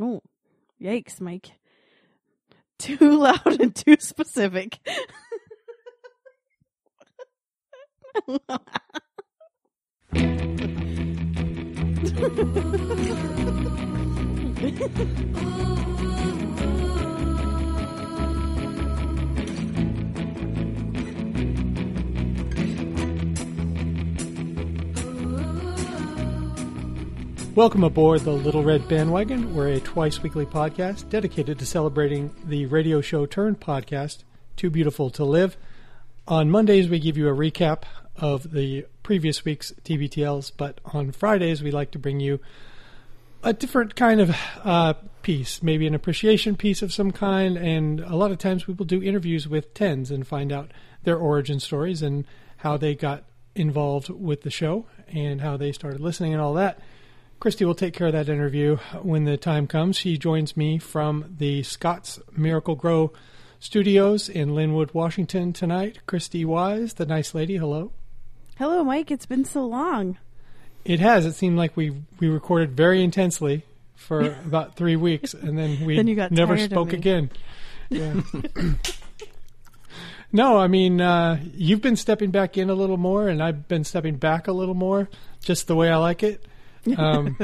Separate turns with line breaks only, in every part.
Oh, yikes, Mike. Too loud and too specific.
Welcome aboard the Little Red Bandwagon. We're a twice weekly podcast dedicated to celebrating the radio show turned podcast, Too Beautiful to Live. On Mondays, we give you a recap of the previous week's TBTLs, but on Fridays, we like to bring you a different kind of uh, piece, maybe an appreciation piece of some kind. And a lot of times, we will do interviews with tens and find out their origin stories and how they got involved with the show and how they started listening and all that. Christy will take care of that interview when the time comes. She joins me from the Scott's Miracle-Gro studios in Lynnwood, Washington tonight. Christy Wise, the nice lady, hello.
Hello, Mike. It's been so long.
It has. It seemed like we we recorded very intensely for about three weeks, and then we
Then you got
never spoke again. Yeah. no, I mean uh, you've been stepping back in a little more, and I've been stepping back a little more, just the way I like it. Um,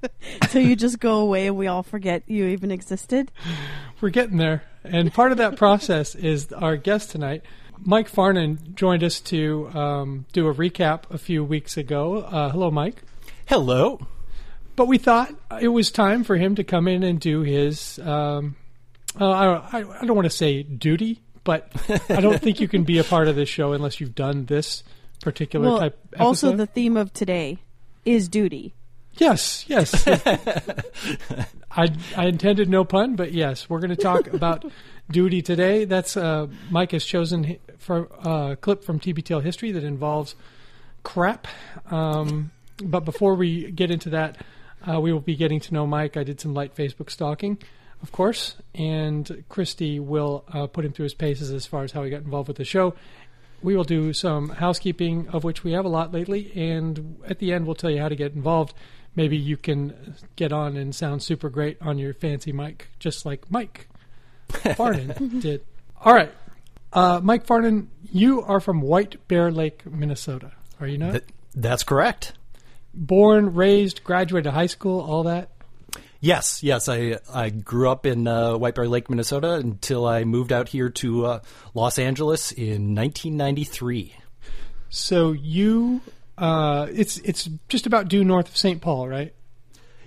so you just go away and we all forget you even existed?
We're getting there. And part of that process is our guest tonight. Mike Farnan joined us to um, do a recap a few weeks ago. Uh, hello, Mike.
Hello.
But we thought it was time for him to come in and do his. Um, uh, I, I, I don't want to say duty, but I don't think you can be a part of this show unless you've done this particular
Well,
type. Episode.
also the theme of today is duty.
Yes, yes. I I intended no pun, but yes, we're going to talk about duty today. That's uh, Mike has chosen for uh, a clip from TBTL history that involves crap. Um, but before we get into that, uh, we will be getting to know Mike. I did some light Facebook stalking, of course, and Christy will uh, put him through his paces as far as how he got involved with the show. We will do some housekeeping, of which we have a lot lately, and at the end, we'll tell you how to get involved. Maybe you can get on and sound super great on your fancy mic, just like Mike Farnan did. All right. Uh, Mike Farnan, you are from White Bear Lake, Minnesota. Are you not?
Th- that's correct.
Born, raised, graduated high school, all that?
Yes, yes. I I grew up in uh, White Bear Lake, Minnesota, until I moved out here to uh, Los Angeles in 1993.
So you, uh, it's it's just about due north of St. Paul, right?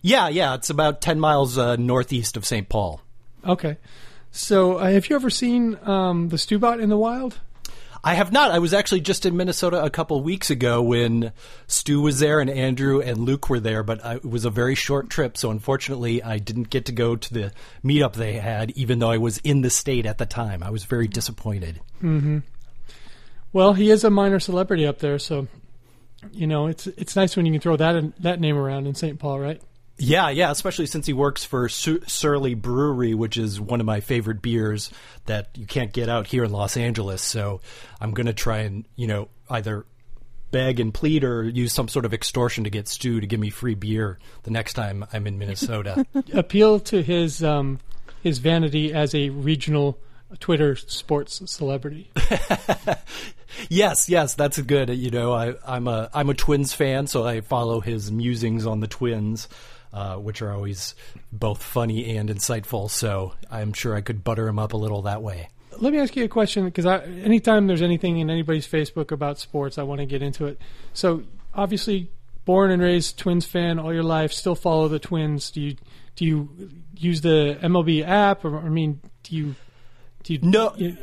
Yeah, yeah. It's about 10 miles uh, northeast of St. Paul.
Okay. So uh, have you ever seen um, the Stubot in the wild?
I have not. I was actually just in Minnesota a couple weeks ago when Stu was there and Andrew and Luke were there, but I, it was a very short trip, so unfortunately I didn't get to go to the meetup they had, even though I was in the state at the time. I was very disappointed. Hmm.
Well, he is a minor celebrity up there, so you know it's it's nice when you can throw that in, that name around in St. Paul, right?
Yeah, yeah, especially since he works for Sur- Surly Brewery, which is one of my favorite beers that you can't get out here in Los Angeles. So I'm going to try and, you know, either beg and plead or use some sort of extortion to get Stu to give me free beer the next time I'm in Minnesota.
Appeal to his um, his vanity as a regional Twitter sports celebrity.
yes, yes, that's good. You know, I, I'm a I'm a Twins fan, so I follow his musings on the Twins. Uh, which are always both funny and insightful, so I'm sure I could butter him up a little that way.
Let me ask you a question because anytime there's anything in anybody's Facebook about sports, I want to get into it. So, obviously, born and raised Twins fan all your life, still follow the Twins. Do you do you use the MLB app, or I mean, do you do you
No,
you-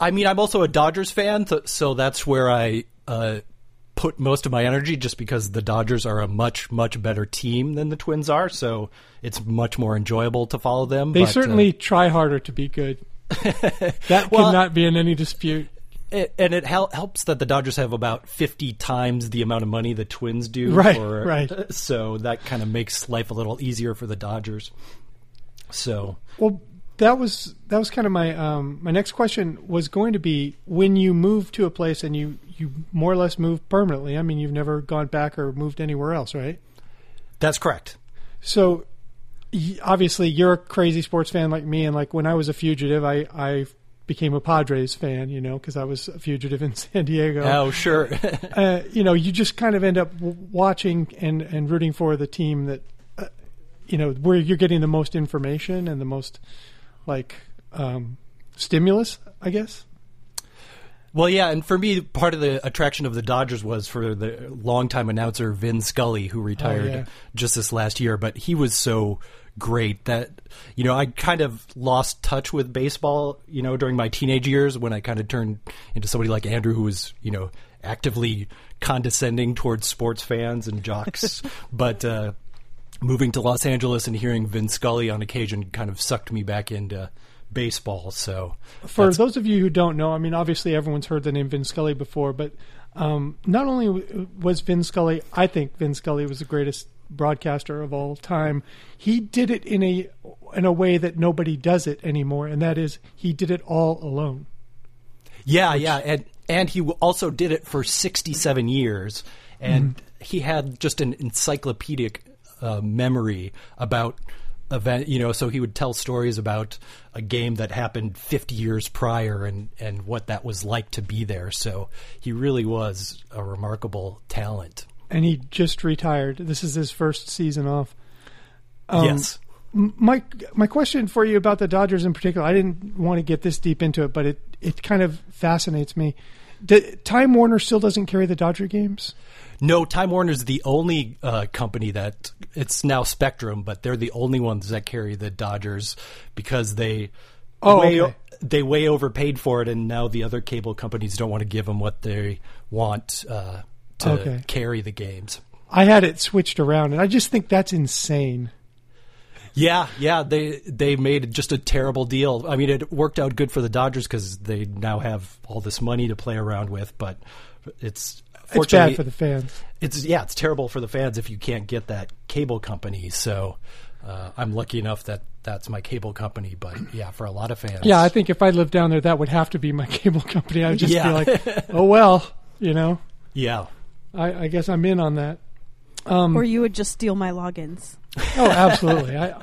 I mean I'm also a Dodgers fan, th- so that's where I uh, put most of my energy, just because the Dodgers are a much much better team than the Twins are. So it's much more enjoyable to follow them.
they
but, uh,
certainly try harder to be good. that
Well-
cannot be in any dispute.
It, and it hel- helps that the Dodgers have about 50 times the amount of money the Twins do.
Right,
for-
right.
So that kind of makes life a little easier for the Dodgers. So,
Well, that was that was kind of my um, my next question was going to be when you move to a place and you you more or less move permanently. I mean, you've never gone back or moved anywhere else, right?
that's correct.
So, obviously you're a crazy sports fan like me, and like when I was a fugitive, I I became a Padres fan, you know, because I was a fugitive in San Diego.
Oh, sure.
uh, you know, you just kind of end up watching and, and rooting for the team that, uh, you know, where you're getting the most information and the most, like, um, stimulus, I guess.
Well, yeah, and for me, part of the attraction of the Dodgers was for the longtime announcer Vin Scully, who retired
yeah.
just this last year. But he was so great that you know I kind of lost touch with baseball. You know, during my teenage years when I kind of turned into somebody like Andrew, who was you know actively condescending towards sports fans and jocks. but uh, moving to Los Angeles and hearing Vin Scully on occasion kind of sucked me back into baseball. So
For those of you who don't know, I mean, obviously everyone's heard the name Vin Scully before, but um, not only was Vin Scully, I think Vin Scully was the greatest broadcaster of all time. He did it in a in a way that nobody does it anymore, and that is he did it all alone.
Yeah, yeah, and and he also did it for 67 years, and he had just an encyclopedic uh, memory about event. You know, so he would tell stories about a game that happened 50 years prior and and what that was like to be there. So he really was a remarkable talent.
And he just retired. This is his first season off. Um,
yes.
My my question for you about the Dodgers in particular, I didn't want to get this deep into it, but it, it kind of fascinates me. Time Warner still doesn't carry the Dodger games.
No, Time Warner is the only uh, company that it's now Spectrum, but they're the only ones that carry the Dodgers because they
Oh,
way,
okay.
they way overpaid for it, and now the other cable companies don't want to give them what they want uh, to
Okay.
carry the games.
I had it switched around, and I just think that's insane.
Yeah, yeah, they they made just a terrible deal. I mean, it worked out good for the Dodgers because they now have all this money to play around with, but it's
It's bad for the fans.
it's yeah, it's terrible for the fans if you can't get that cable company. So uh, I'm lucky enough that that's my cable company. But yeah, for a lot of fans,
Yeah, I think if I lived down there, that would have to be my cable company. I'd just
Yeah.
be like, oh well, you know.
yeah,
I, I guess I'm in on that. Um,
or you would just steal my logins.
Oh, absolutely. I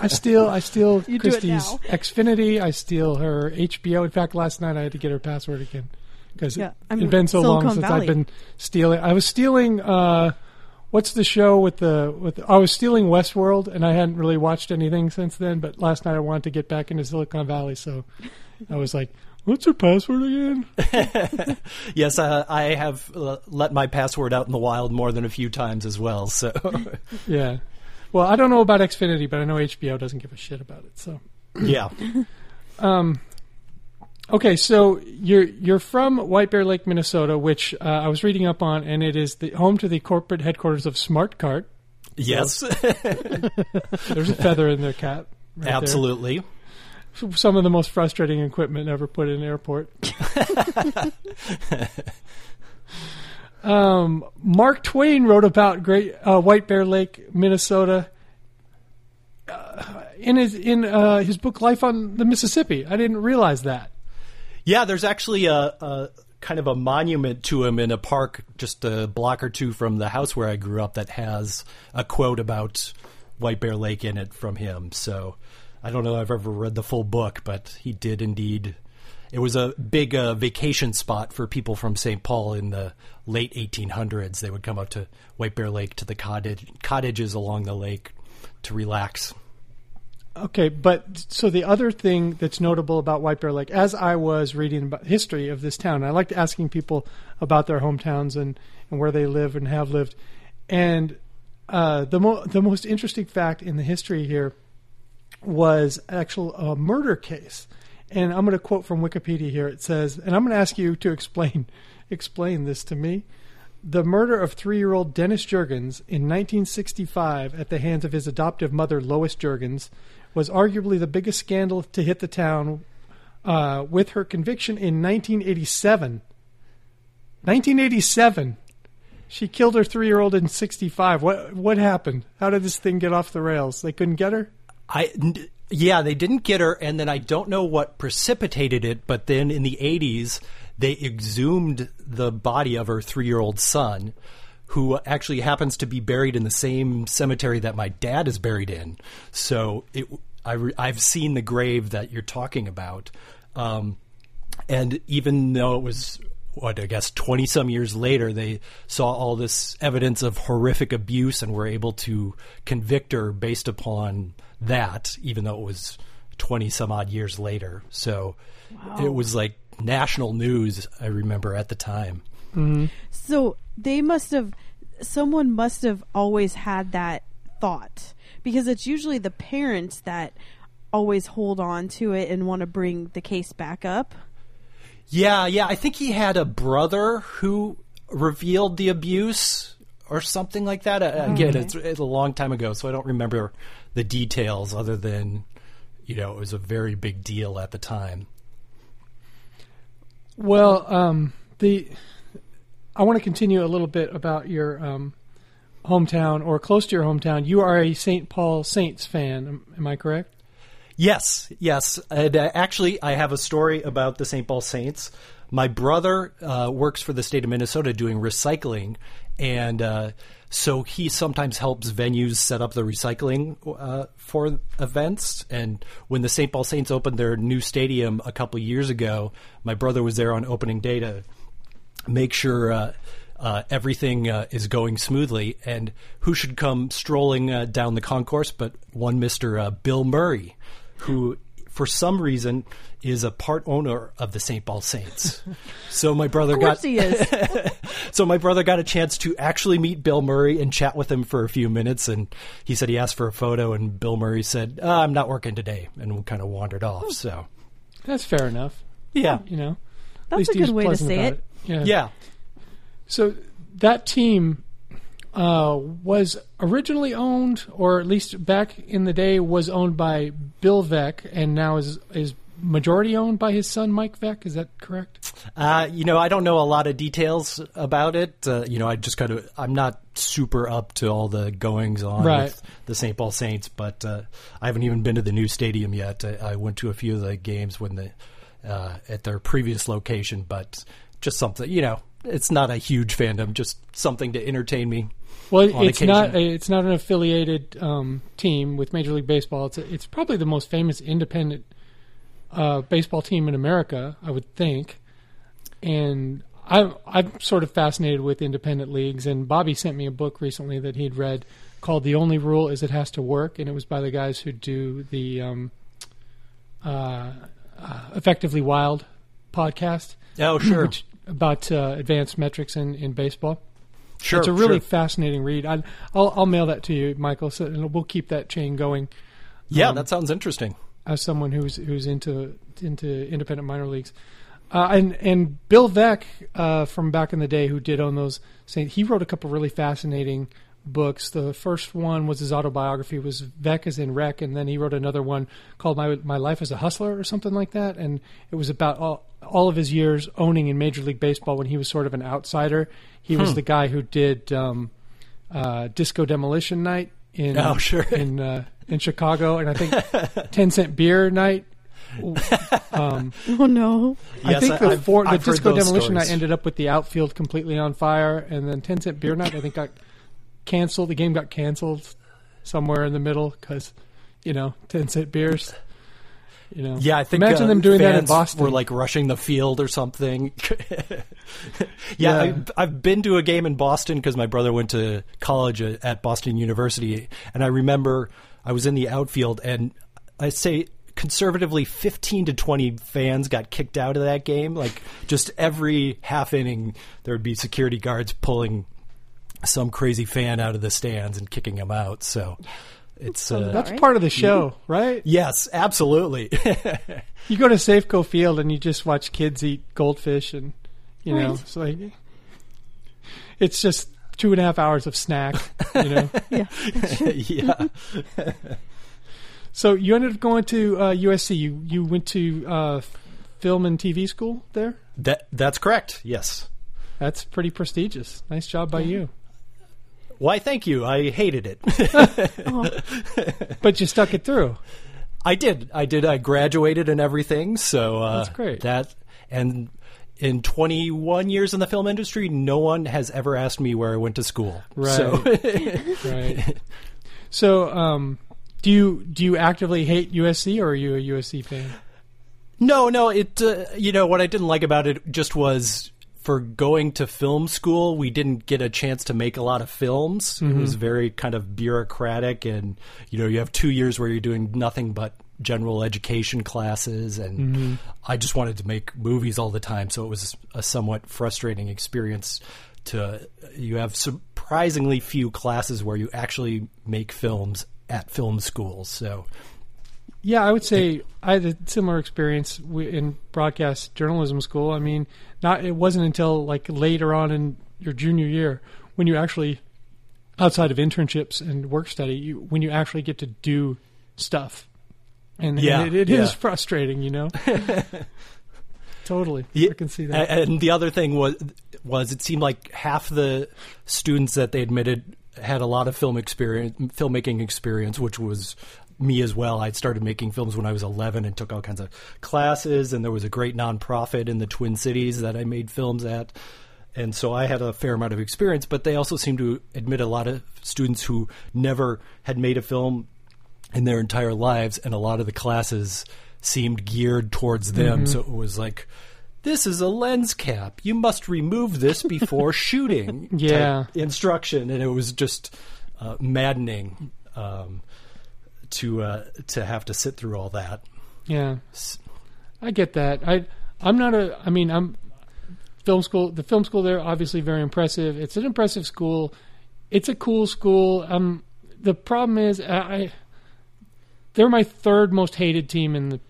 I steal I steal
You Christy's.
Xfinity. I steal her HBO. In fact, last night I had to get her password again because
Yeah,
it
I
had
mean,
been so
Silicon
long since
Valley.
I've been stealing. I was stealing. Uh, what's the show with the with? I was stealing Westworld, and I hadn't really watched anything since then. But last night I wanted to get back into Silicon Valley, so I was like, "What's your password again?"
yes, uh, I have uh, let my password out in the wild more than a few times as well. So
yeah. Well, I don't know about Xfinity, but I know HBO doesn't give a shit about it. So.
yeah,
Um, okay, so you're you're from White Bear Lake, Minnesota, which uh, I was reading up on, and it is the home to the corporate headquarters of Smarte Carte.
yes,
There's a feather in their cap. right there.
absolutely.
Some of the most frustrating equipment ever put in an airport. um, Mark Twain wrote about Great uh, White Bear Lake, Minnesota. Uh, in his in uh, his book Life on the Mississippi, I didn't realize that.
Yeah, there's actually a, a kind of a monument to him in a park just a block or two from the house where I grew up that has a quote about White Bear Lake in it from him. So I don't know if I've ever read the full book, but he did indeed. It was a big uh, vacation spot for people from St. Paul in the late 1800s. They would come up to White Bear Lake to the cottage, cottages along the lake to relax.
Okay, but so the other thing that's notable about White Bear Lake, as I was reading about history of this town, I liked asking people about their hometowns and, and where they live and have lived, and uh, the mo- the most interesting fact in the history here was actual uh, murder case, and I'm going to quote from Wikipedia here. It says, and I'm going to ask you to explain explain this to me. The murder of three-year-old Dennis Jurgens in 1965 at the hands of his adoptive mother Lois Jurgens was arguably the biggest scandal to hit the town. Uh, with her conviction in 1987. 1987. She killed her three-year-old in 65. What what happened? How did this thing get off the rails? They couldn't get her.
I yeah, they didn't get her, and then I don't know what precipitated it, but then in the '80s they exhumed the body of her three-year-old son, who actually happens to be buried in the same cemetery that my dad is buried in. So it, I, re- I've seen the grave that you're talking about. Um, and even though it was what I guess twenty some years later, they saw all this evidence of horrific abuse and were able to convict her based upon that, even though it was twenty some odd years later. So it was like national news. I remember at the time.
So they must have, someone must have always had that thought because it's usually the parents that always hold on to it and want to bring the case back up.
Yeah, yeah. I think he had a brother who revealed the abuse or something like that. Again, it's, it's a long time ago, so I don't remember the details other than, you know, it was a very big deal at the time.
Well, um, the I want to continue a little bit about your um, hometown or close to your hometown. You are a St. Paul Saints fan, am, I correct?
Yes, yes. And uh, actually, I have a story about the St. Paul Saints. My brother uh, works for the state of Minnesota doing recycling, and uh, so he sometimes helps venues set up the recycling uh, for events. And when the St. Paul Saints opened their new stadium a couple years ago, my brother was there on opening day to make sure uh, uh, everything uh, is going smoothly. And who should come strolling uh, down the concourse but one Mister uh, Bill Murray, who for some reason is a part owner of the St. Paul Saints. so my brother
Of course
got
he is.
so my brother got a chance to actually meet Bill Murray and chat with him for a few minutes. And he said he asked for a photo, and Bill Murray said, uh, "I'm not working today," and we kind of wandered off. So
That's fair enough.
yeah,
You know,
That's
At least
a
he
good
was
way to
pleasant
say
about
it.
Yeah.
yeah.
So that team uh, was originally owned, or at least back in the day, was owned by Bill Veeck, and now is is majority owned by his son Mike Veeck. Is that correct?
Uh, you know, I don't know a lot of details about it. Uh, you know, I just kind of, I'm not super up to all the goings on
Right.
with the St. Paul Saints, but uh, I haven't even been to the new stadium yet. I, I went to a few of the games when the uh, at their previous location, but just something, you know, it's not a huge fandom, just something to entertain me.
Well, it's not.
occasion.
A, it's not an affiliated um, team with Major League Baseball. It's a, it's probably the most famous independent uh, baseball team in America, I would think. And I'm I'm sort of fascinated with independent leagues. And Bobby sent me a book recently that he'd read called "The Only Rule Is It Has to Work," and it was by the guys who do the um, uh, uh, Effectively Wild podcast,
Oh, sure,
which about uh, advanced metrics in, in baseball.
sure.
it's a really
sure.
fascinating read. I, I'll, I'll mail that to you, Michael, so and we'll keep that chain going.
yeah.
um,
that sounds interesting.
As someone who's who's into into independent minor leagues, uh, and and Bill Veeck uh, from back in the day, who did own those, he wrote a couple really fascinating books. The first one was his autobiography, was Veeck as in wreck, and then he wrote another one called My My Life as a Hustler or something like that, and it was about all all of his years owning in Major League Baseball when he was sort of an outsider. He was the guy who did um, uh, Disco Demolition Night in
Oh, sure.
in uh, in Chicago, and I think Ten Cent Beer Night. Um,
Oh no.
I
Yes,
think the,
I've-
four, the
I've heard
Disco Demolition
stories.
Night ended up with the outfield completely on fire, and then Ten Cent Beer Night I think got canceled. The game got canceled somewhere in the middle because you know Ten Cent beers. You know,
Yeah, I think
imagine
uh,
them doing that in Boston.
Were like rushing the field or something. yeah,
Yeah.
I've, I've been to a game in Boston because my brother went to college at at Boston University, and I remember I was in the outfield, and I say conservatively 15 to 20 fans got kicked out of that game. Like just every half inning, there would be security guards pulling some crazy fan out of the stands and kicking him out. So it's uh,
That's
Right.
part of the show, right?
yes, absolutely.
You go to Safeco Field and you just watch kids eat goldfish, and you know,
Right.
it's like it's just two and a half hours of snack. You know,
Yeah.
yeah.
so you ended up going to uh, USC. You you went to uh, film and TV school there.
That that's correct. Yes.
That's pretty prestigious. Nice job by you.
Why? Thank you. I hated it.
But you stuck it through.
I did. I did. I graduated and everything. So uh,
That's great.
That and in 21 years in the film industry, no one has ever asked me where I went to school.
Right.
So,
right. So, um, do you do you actively hate USC, or are you a USC fan?
no, no, it. Uh, you know what I didn't like about it just was for going to film school, we didn't get a chance to make a lot of films. It mm-hmm. was very kind of bureaucratic, and you know, you have two years where you're doing nothing but general education classes, and mm-hmm. I just wanted to make movies all the time, so it was a somewhat frustrating experience. To you have surprisingly few classes where you actually make films at film schools, so
Yeah, I would say I had a similar experience in broadcast journalism school. I mean, not it wasn't until like later on in your junior year when you actually, outside of internships and work study, you when you actually get to do stuff, and, and
Yeah,
it, it is
yeah.
frustrating, you know. totally,
Yeah,
I can see that.
And the other thing was was it seemed like half the students that they admitted had a lot of film experience, filmmaking experience, which was me as well. I'd started making films when I was 11 and took all kinds of classes, and there was a great nonprofit in the Twin Cities that I made films at. And so I had a fair amount of experience, but they also seemed to admit a lot of students who never had made a film in their entire lives, and a lot of the classes seemed geared towards them. So it was like, this is a lens cap. You must remove this before shooting.
Yeah.
instruction, and it was just uh, maddening um, to uh, to have to sit through all that.
Yeah, I get that. I I'm not a. I mean, I'm film school. The film school there obviously very impressive. It's an impressive school. It's a cool school. Um, the problem is I, they're my third most hated team in the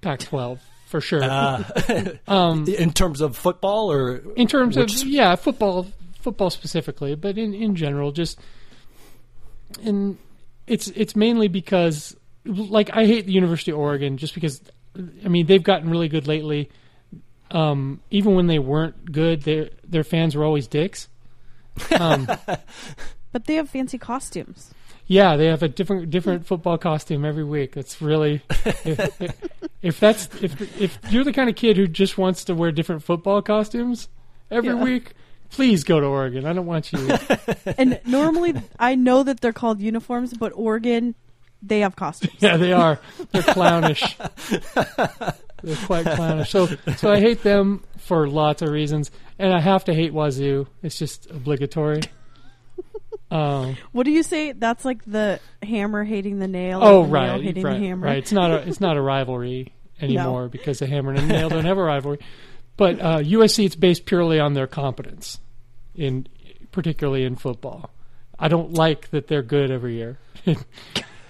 Pac-12 for sure.
Uh,
um,
in terms of football, or
in terms
which-
of yeah, football, football specifically, but in in general, just and it's it's mainly because like I hate the University of Oregon just because I mean they've gotten really good lately. Um, even when they weren't good, their their fans were always dicks. Um,
But they have fancy costumes.
yeah, they have a different different football costume every week. It's really if, if, if that's if if you're the kind of kid who just wants to wear different football costumes every
Yeah.
week, please go to Oregon. I don't want you.
And normally, I know that they're called uniforms, but Oregon, they have costumes.
Yeah, they are. They're clownish. They're quite clownish. So, so I hate them for lots of reasons, and I have to hate Wazoo. It's just obligatory. Um,
What do you say? That's like the hammer hating the nail.
oh,
and the nail
right,
hating
right,
the hammer.
right. It's not a it's not a rivalry anymore because the hammer and the nail don't have a rivalry. But uh, USC, it's based purely on their competence, in particularly in football. I don't like that they're good every year.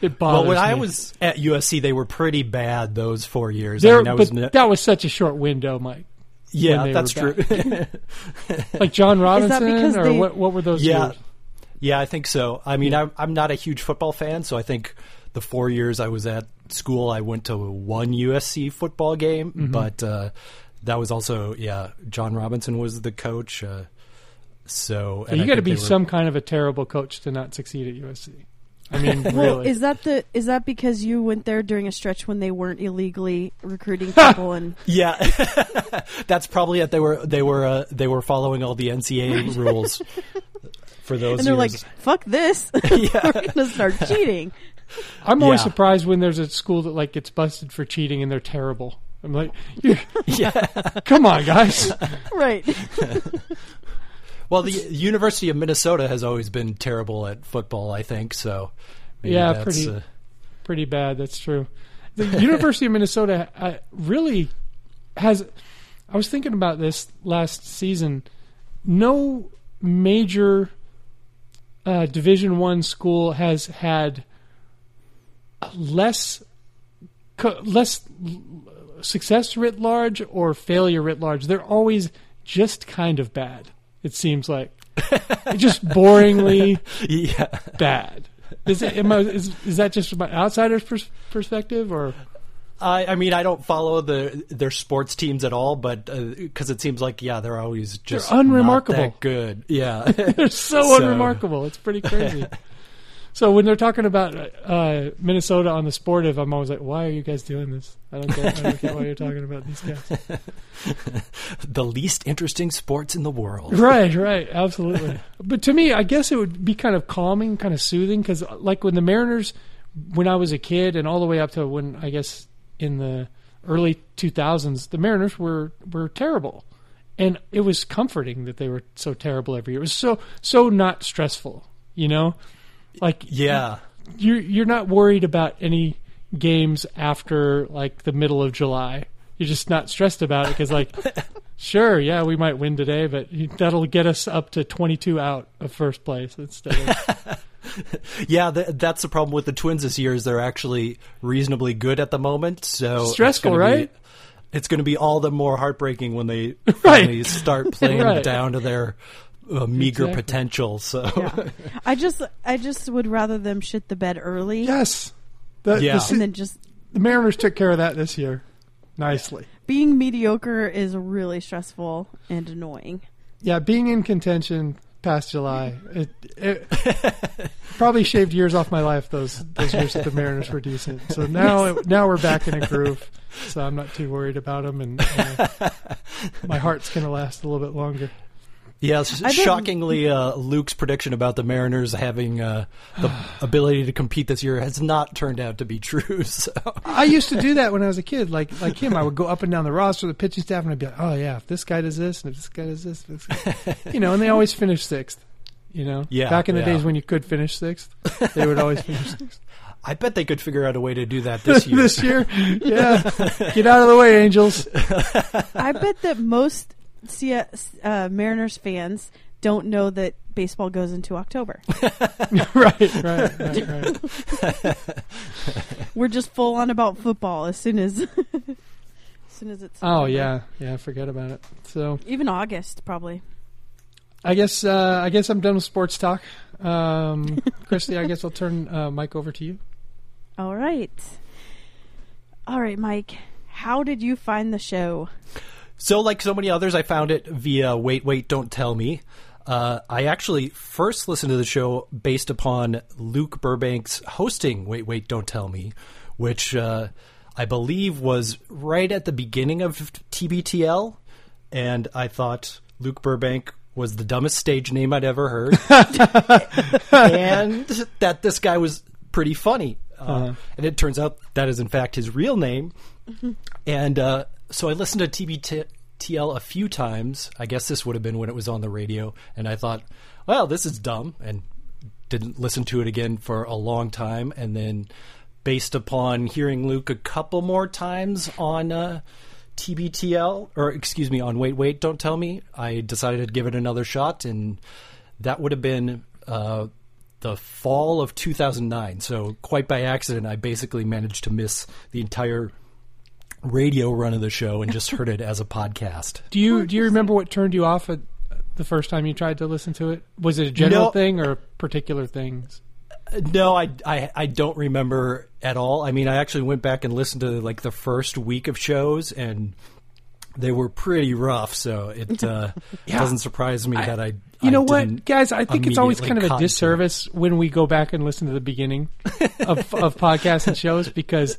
it bothers
well, when I
me.
was at USC, they were pretty bad those four years. I mean, I was
but
ne-
that was such a short window, Mike.
yeah, that's true.
Like John Robinson,
because
or
they-
what? What were those
Yeah.
years?
Yeah, I think so. I mean, I'm, I'm not a huge football fan, so I think the four years I was at school, I went to one USC football game,
Mm-hmm.
but uh, that was also, yeah, John Robinson was the coach. Uh, so
So you
I
got to be
were-
some kind of a terrible coach to not succeed at USC. I mean,
Well, is that the is that because you went there during a stretch when they weren't illegally recruiting people and
Yeah, that's probably it. They were they were uh, they were following all the NCAA rules for those.
and they're like, "Fuck this,
yeah.
we're gonna start cheating."
I'm always
Yeah.
surprised when there's a school that like gets busted for cheating and they're terrible. I'm like,
yeah.
come on, guys.
Right.
Well, the University of Minnesota has always been terrible at football. I think so. Maybe
Yeah,
that's,
pretty-
uh,
Pretty bad. That's true. The University of Minnesota uh, really has. I was thinking about this last season. No major uh, Division One school has had less co- less success writ large or failure writ large. They're always just kind of bad. It seems like just boringly
yeah.
bad. Is, it, I, is, is that just my outsider's pers- perspective, or
I, I mean, I don't follow the their sports teams at all, but uh, because it seems like yeah, they're always just
They're unremarkable.
good. Yeah,
they're so,
So-
unremarkable? It's pretty crazy. So when they're talking about uh, Minnesota on the sportive, I'm always like, "Why are you guys doing this? I don't get, I don't get why you're talking about these guys."
the least interesting sports in the world.
Right, right, absolutely. but to me, I guess it would be kind of calming, kind of soothing, because like when the Mariners, when I was a kid, and all the way up to when I guess in the early 2000s, the Mariners were were terrible, and it was comforting that they were so terrible every year. It was so so not stressful, you know, like
Yeah.
you're you're not worried about any games after like the middle of July. You're just not stressed about it because like, sure, yeah, we might win today, but that'll get us up to 22 out of first place instead of
Yeah, th- that's the problem with the Twins this year is they're actually reasonably good at the moment. So
Stressful,
gonna be-
right?
it's going to be all the more heartbreaking when they
Right.
finally start playing
Right.
down to their uh, meager
Exactly.
potential. So
Yeah. I just I just would rather them shit the bed early
yes. The,
Yeah.
the,
and then just
the Mariners took care of that this year nicely.
being mediocre is really stressful and annoying.
Yeah, being in contention past July, it, it probably shaved years off my life. Those those years that the Mariners were decent. So now now we're back in a groove. So I'm not too worried about them, and uh, my heart's going to last a little bit longer.
Yes,
I bet-
shockingly, uh, Luke's prediction about the Mariners having uh, the ability to compete this year has not turned out to be true. So.
I used to do that when I was a kid, like like him. I would go up and down the roster, the pitching staff, and I'd be like, "Oh yeah, if this guy does this, and if this guy does this, this guy. you know," and they always finish sixth. You know,
Yeah,
Back in the
yeah.
days when you could finish sixth, they would always finish sixth.
I bet they could figure out a way to do that this year.
this year, yeah, get out of the way, Angels.
I bet that most CS, uh, Mariners fans don't know that baseball goes into October.
right, right, right, right.
We're just full on about football as soon as as soon as it's
Oh yeah, yeah. Forget about it. So
even August probably.
I guess uh, I guess I'm done with sports talk. Um, Christy, I guess I'll turn uh, Mike over to you.
All right, all right, Mike. How did you find the show?
So, like so many others, I found it via Wait, Wait, Don't Tell Me. Uh, I actually first listened to the show based upon Luke Burbank's hosting Wait, Wait, Don't Tell Me, which uh, I believe was right at the beginning of TBTL. And I thought Luke Burbank was the dumbest stage name I'd ever heard. and that this guy was pretty funny. Uh,
Uh-huh.
And it turns out that is, in fact, his real name. And uh, so I listened to TBTL a few times. I guess this would have been when it was on the radio. And I thought, well, this is dumb. And didn't listen to it again for a long time. And then, based upon hearing Luke a couple more times on uh, TBTL, or excuse me, on Wait, Wait, Don't Tell Me, I decided to give it another shot. And that would have been. Uh, the fall of 2009. So, quite by accident, I basically managed to miss the entire radio run of the show and just heard it as a podcast.
Do you do you remember what turned you off at the first time you tried to listen to it? Was it a general
No.
thing or particular things?
No, I, I, I don't remember at all. I mean, I actually went back and listened to like the first week of shows, and they were pretty rough. So it uh,
Yeah.
doesn't surprise me that I.
You
I
know what, guys? I think it's always kind of a disservice when we go back and listen to the beginning of, of podcasts and shows because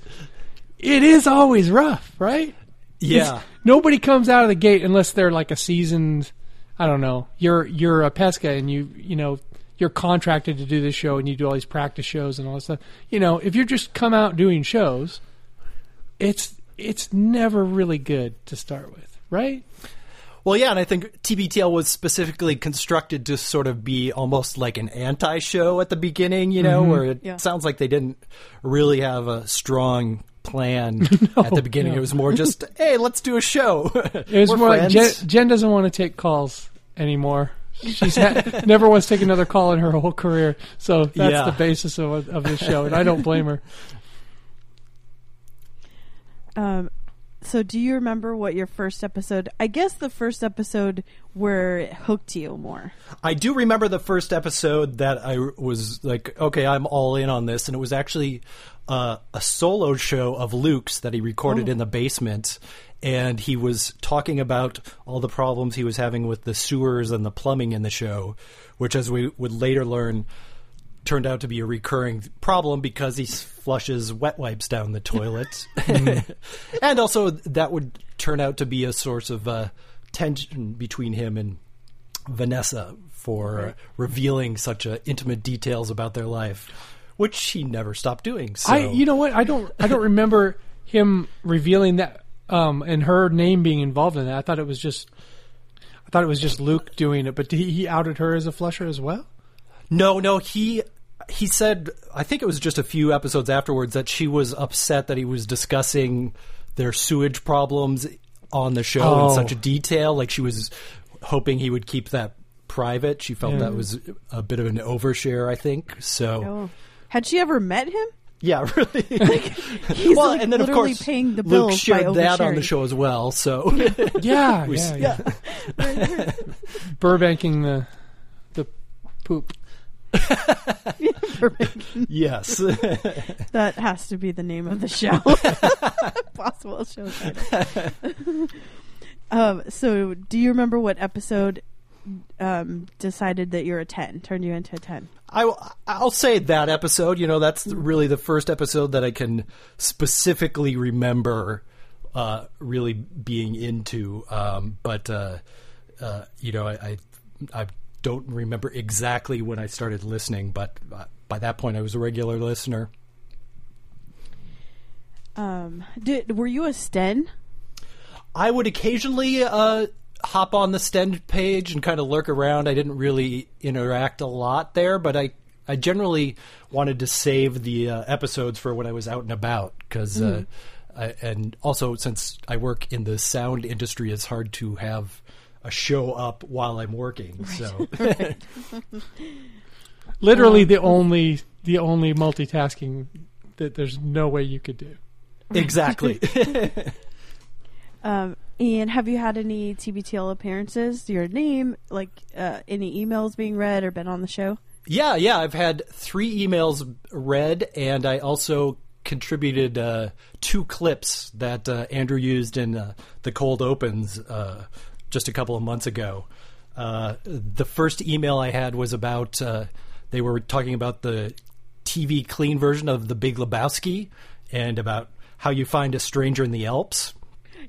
it is always rough, right?
Yeah.
It's- nobody comes out of the gate unless they're like a seasoned. I don't know. You're you're a Pesca and you you know you're contracted to do this show and you do all these practice shows and all this stuff. You know, if you're just come out doing shows, it's it's never really good to start with, right?
Well, yeah, and I think TBTL was specifically constructed to sort of be almost like an anti-show at the beginning, you know, mm-hmm. where it
Yeah.
sounds like they didn't really have a strong plan at the beginning.
no.
It was more just, hey, let's do a show.
It was
We're
more like. Jen, Jen doesn't want to take calls anymore. She's ha- never wants to take another call in her whole career, so that's
Yeah.
the basis of of this show, and I don't blame her.
Um, so do you remember what your first episode? I guess the first episode where it hooked you more.
I do remember the first episode that I was like, okay, I'm all in on this, and it was actually uh, a solo show of Luke's that he recorded
Oh.
in the basement, and he was talking about all the problems he was having with the sewers and the plumbing in the show, which, as we would later learn, turned out to be a recurring problem because he s- flushes wet wipes down the toilet, and also that would turn out to be a source of uh, tension between him and Vanessa for revealing such uh, intimate details about their life, which he never stopped doing. So
I, you know what? I don't, I don't remember him revealing that, um, and her name being involved in that. I thought it was just, I thought it was just Luke doing it. But did he, he outed her as a flusher as well.
No, no, he he said I think it was just a few episodes afterwards that she was upset that he was discussing their sewage problems on the show
Oh.
in such a oh. detail. Like she was hoping he would keep that private. She felt
Yeah.
that was a bit of an overshare, I think. So
Oh. Had she ever met him?
yeah, really.
He's
well,
like
and then of
literally
course
paying the
Luke
bills by
shared that on the show as well. So
Yeah,
We-
yeah, yeah. Burbanking the the poop.
yes,
that has to be the name of the show. Possible show title. um, so, do you remember what episode um, decided that you're a ten, turned you into a ten?
I, will say that episode. You know, that's really the first episode that I can specifically remember uh, really being into. Um, but uh, uh, you know, I, I I don't remember exactly when I started listening. But uh, by that point, I was a regular listener.
Um, did were you a Sten?
I would occasionally uh, hop on the Stend page and kind of lurk around. I didn't really interact a lot there, but I, I generally wanted to save the uh, episodes for when I was out and about because, uh, I, and also since I work in the sound industry, it's hard to have a show up while I'm working. So
Literally the only the only multitasking that there's no way you could do.
exactly.
Um, and have you had any TBTL appearances? Your name, like uh, any emails being read or been on the show?
Yeah, yeah. I've had three emails read, and I also contributed uh, two clips that uh, Andrew used in uh, the cold opens uh, just a couple of months ago. Uh, the first email I had was about uh, they were talking about the TV clean version of The Big Lebowski and about how you find a stranger in the Alps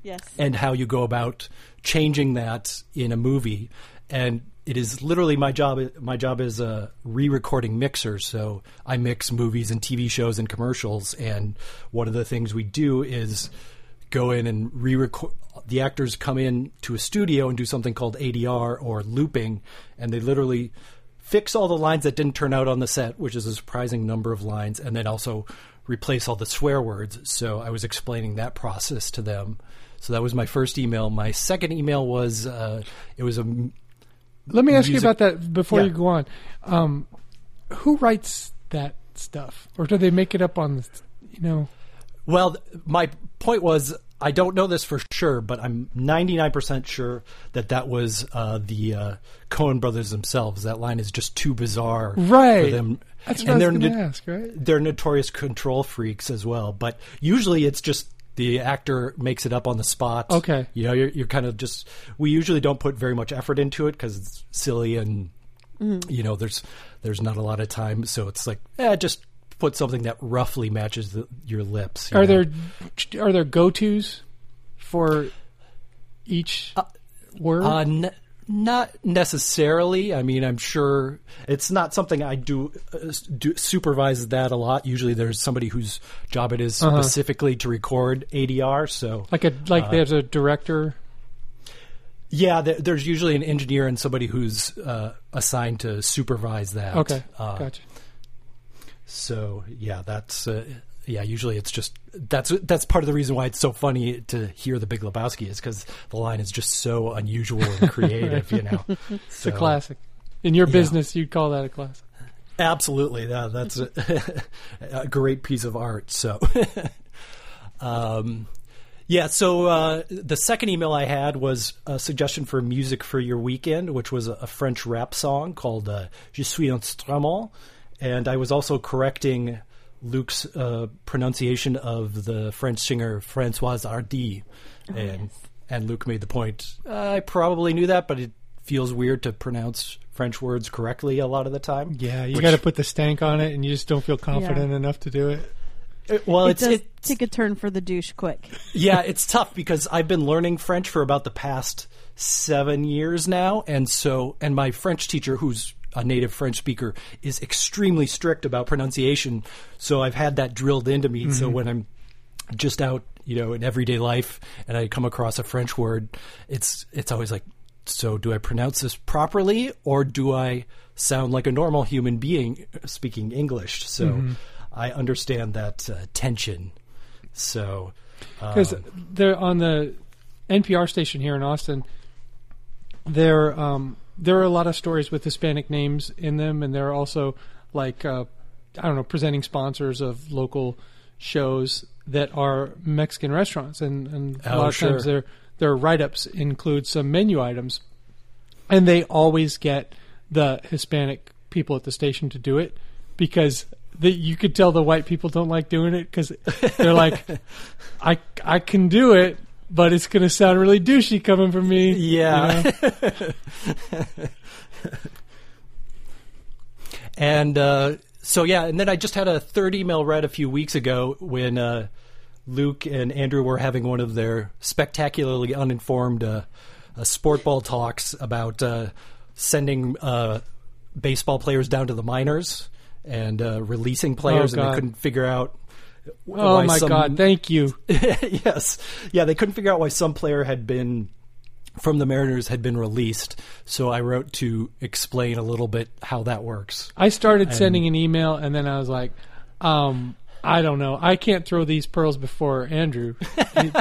Yes.
and how you go about changing that in a movie. And it is literally my job. My job is a re-recording mixer, so I mix movies and TV shows and commercials. And one of the things we do is go in and re-record. The actors come in to a studio and do something called ADR or looping, and they literally fix all the lines that didn't turn out on the set, which is a surprising number of lines, and then also replace all the swear words. So I was explaining that process to them. So that was my first email. My second email was uh, it was a
Let me ask you about that before
Yeah.
you go on. Um, who writes that stuff, or do they make it up on the? You know,
well. My point was I don't know this for sure, but I'm 99% sure that that was uh, the uh, Coen brothers themselves. That line is just too bizarre
Right.
for them.
that's what
and
I
they're
was
no-
ask. Right?
they're notorious control freaks as well. But usually it's just the actor makes it up on the spot.
Okay.
You know, you're, you're kind of just. We usually don't put very much effort into it because it's silly and you know there's there's not a lot of time. So it's like, eh, just put something that roughly matches the, your lips. you
Are
know?
there are there go tos for each word?
Uh, n- not necessarily. I mean, I'm sure it's not something I do, uh, do supervise that a lot. Usually, there's somebody whose job it is
Uh-huh.
specifically to record ADR. So,
like a like
uh,
there's a director.
yeah, there, there's usually an engineer and somebody who's uh, assigned to supervise that.
Okay,
Uh,
gotcha.
So, yeah, that's uh, yeah. Usually, it's just that's that's part of the reason why it's so funny to hear the Big Lebowski is because the line is just so unusual and creative. you know,
It's a classic. In your
yeah.
business, you'd call that a classic.
Absolutely, that, that's a, a great piece of art. So, um, yeah. So uh, the second email I had was a suggestion for music for your weekend, which was a, a French rap song called uh, "Je suis instrument," and I was also correcting Luke's uh, pronunciation of the French singer Françoise Hardy, and and Luke made the point. I probably knew that, but it feels weird to pronounce French words correctly a lot of the time.
Yeah, you got to put the stank on it, and you just don't feel confident enough to do it.
Uh, Well,
it
it's
does
it,
take a turn for the douche quick.
yeah, it's tough because I've been learning French for about the past seven years now, and so and my French teacher, who's a native French speaker, is extremely strict about pronunciation. So I've had that drilled into me. So when I'm just out, you know, in everyday life, and I come across a French word, it's it's always like, so do I pronounce this properly, or do I sound like a normal human being speaking English? So I understand that uh, tension. So.
because
um,
they're on the NPR station here in Austin. There, um, there are a lot of stories with Hispanic names in them, and there are also like uh, I don't know, presenting sponsors of local shows that are Mexican restaurants, and, and a
Oh,
lot of
sure.
times their their write ups include some menu items, and they always get the Hispanic people at the station to do it because. The, you could tell the white people don't like doing it because they're like, I I can do it, but it's going to sound really douchey coming from me.
Yeah.
you know?
And uh, so, yeah, and then I just had a third email read a few weeks ago when uh, Luke and Andrew were having one of their spectacularly uninformed uh, uh, sport ball talks about uh, sending uh, baseball players down to the minors and uh, releasing players, and
God.
they couldn't figure out.
Oh my
some-
God! Thank you.
yes. Yeah, they couldn't figure out why some player had been from the Mariners had been released. So I wrote to explain a little bit how that works.
I started sending an email, and then I was like, um, I don't know. I can't throw these pearls before Andrew.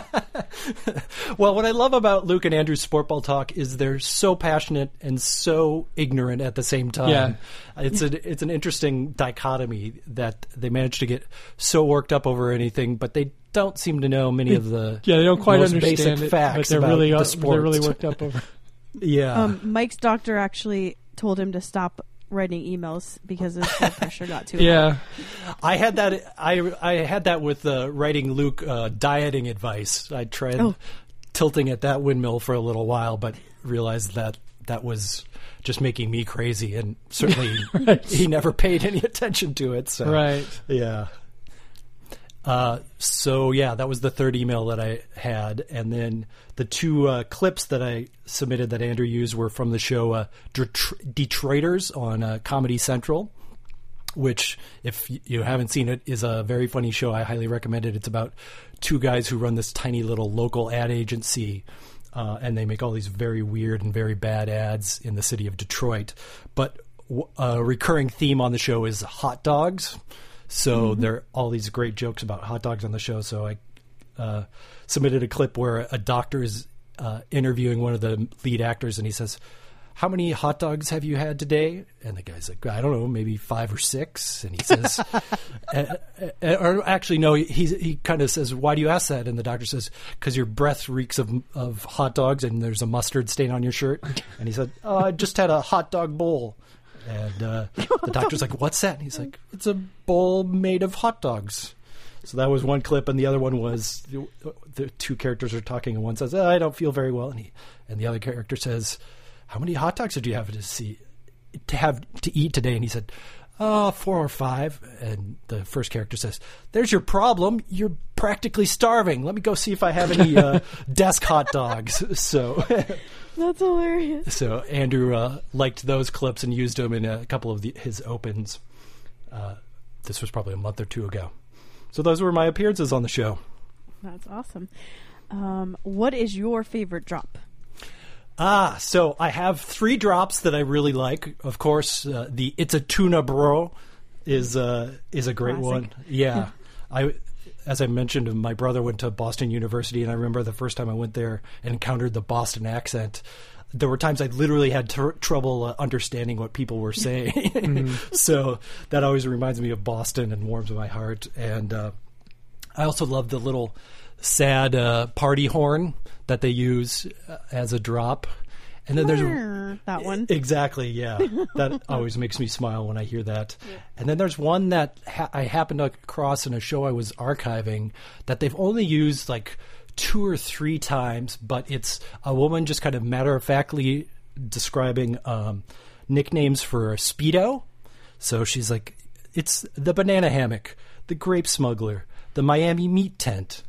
Well, what I love about Luke and Andrew's sport ball talk is they're so passionate and so ignorant at the same time.
Yeah.
It's a it's an interesting dichotomy that they manage to get so worked up over anything, but they don't seem to know many of the
Yeah, they don't quite understand
basic
it,
facts
but they're
about
really
the
uh,
sport.
they're really worked up over.
Yeah.
Um, Mike's doctor actually told him to stop writing emails because his blood pressure got too high.
Yeah,
I had that. I I had that with uh, writing Luke uh, dieting advice. I tried
Oh.
tilting at that windmill for a little while, but realized that that was just making me crazy, and certainly he never paid any attention to it. So
right.
yeah. Uh, so yeah, that was the third email that I had, and then the two uh, clips that I submitted that Andrew used were from the show uh, Detr- Detroiters on uh, Comedy Central, which, if you haven't seen it, is a very funny show. I highly recommend it. It's about two guys who run this tiny little local ad agency, uh, and they make all these very weird and very bad ads in the city of Detroit. But a recurring theme on the show is hot dogs. So there are all these great jokes about hot dogs on the show. So I uh, submitted a clip where a doctor is uh, interviewing one of the lead actors, and he says, "How many hot dogs have you had today?" And the guy's like, "I don't know, maybe five or six. And he says, uh, uh, "Or actually, no." He he kind of says, "Why do you ask that?" And the doctor says, "Because your breath reeks of of hot dogs, and there's a mustard stain on your shirt." And he said, "Oh, I just had a hot dog bowl." And uh, the doctor's like, "What's that?" And he's like, "It's a bowl made of hot dogs." So that was one clip, and the other one was the two characters are talking, and one says, oh, "I don't feel very well," and he, and the other character says, "How many hot dogs did you have to see to have to eat today?" And he said, "Oh, four or five. And the first character says, "There's your problem. You're practically starving. Let me go see if I have any uh, desk hot dogs." So.
That's hilarious.
So Andrew uh, liked those clips and used them in a couple of the, his opens. Uh, this was probably a month or two ago. So those were my appearances on the show.
That's awesome. Um, what is your favorite drop?
Ah, so I have three drops that I really like. Of course, uh, the "It's a Tuna Bro" is uh, is a great
Classic.
one. Yeah, I as I mentioned, my brother went to Boston University, and I remember the first time I went there and encountered the Boston accent. There were times I literally had tr- trouble uh, understanding what people were saying. so that always reminds me of Boston and warms my heart. And uh, I also love the little sad uh, party horn that they use uh, as a drop. And then there's
that one.
Exactly, yeah. that always makes me smile when I hear that. And then there's one that ha- I happened across in a show I was archiving that they've only used like two or three times, but it's a woman just kind of matter of factly describing um, nicknames for Speedo. So she's like, it's the banana hammock, the grape smuggler, the Miami meat tent,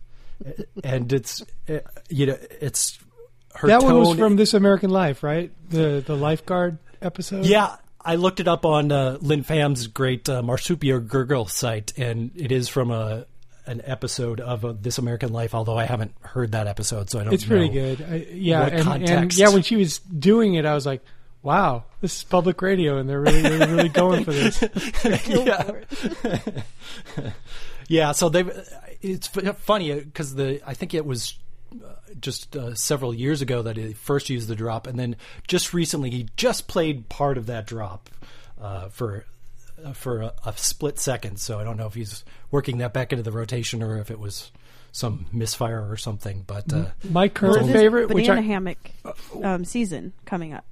and it's uh, you know it's her
that
tone.
one was from This American Life, right? The the lifeguard episode.
Yeah, I looked it up on uh, Lynn Pham's great uh, Marsupial Gurgle site, and it is from a an episode of uh, This American Life. Although I haven't heard that episode, so I don't.
it's pretty good. I, yeah,
what
and, and yeah, when she was doing it, I was like, "Wow, this is public radio, and they're really, really, really going for this."
yeah. yeah, so they it's funny because the I think it was uh, just uh, several years ago that he first used the drop, and then just recently he just played part of that drop uh, for uh, for a, a split second. So I don't know if he's working that back into the rotation or if it was some misfire or something. But uh,
My current
This
favorite, which
banana
I,
hammock um, season coming up.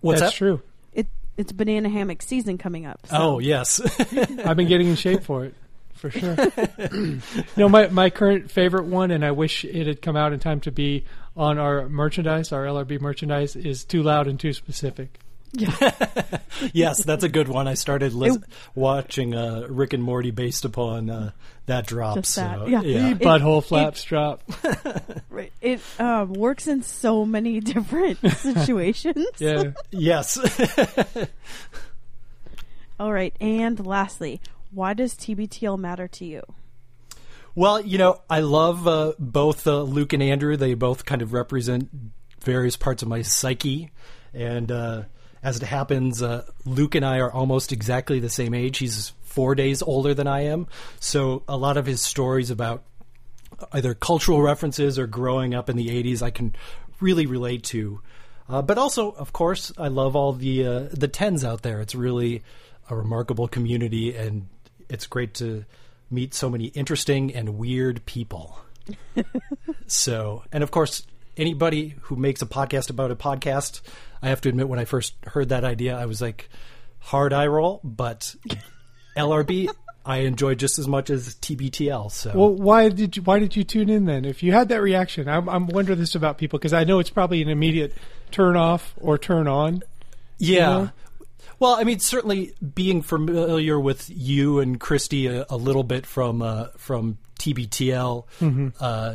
what's
that's
that?
true.
It it's banana hammock season coming up. so-
Oh yes,
I've been getting in shape for it, for sure. no, my my current favorite one, and I wish it had come out in time to be on our merchandise, our LRB merchandise, is too loud and too specific.
yes, that's a good one. I started lis- watching uh, Rick and Morty based upon uh, that drop.
Just
so,
that, yeah.
yeah.
It-
Butthole
it-
flaps drop.
Right. It um, works in so many different situations.
Yeah.
Yes.
All right. And lastly, why does TBTL matter to you?
well, you know, I love uh, both uh, Luke and Andrew. They both kind of represent various parts of my psyche. And uh, as it happens, uh, Luke and I are almost exactly the same age. He's four days older than I am. So a lot of his stories about either cultural references or growing up in the 80s I can really relate to. Uh, but also, of course, I love all the uh, the tens out there. It's really a remarkable community, and it's great to meet so many interesting and weird people. so, and of course, anybody who makes a podcast about a podcast, I have to admit, when I first heard that idea, I was like, hard eye roll, but LRB. I enjoy just as much as TBTL. So
Well, why did you why did you tune in then? If you had that reaction, I'm I'm wondering this about people because I know it's probably an immediate turn off or turn on.
Yeah.
know?
Well, I mean, certainly being familiar with you and Christy a, a little bit from uh, from TBTL, uh,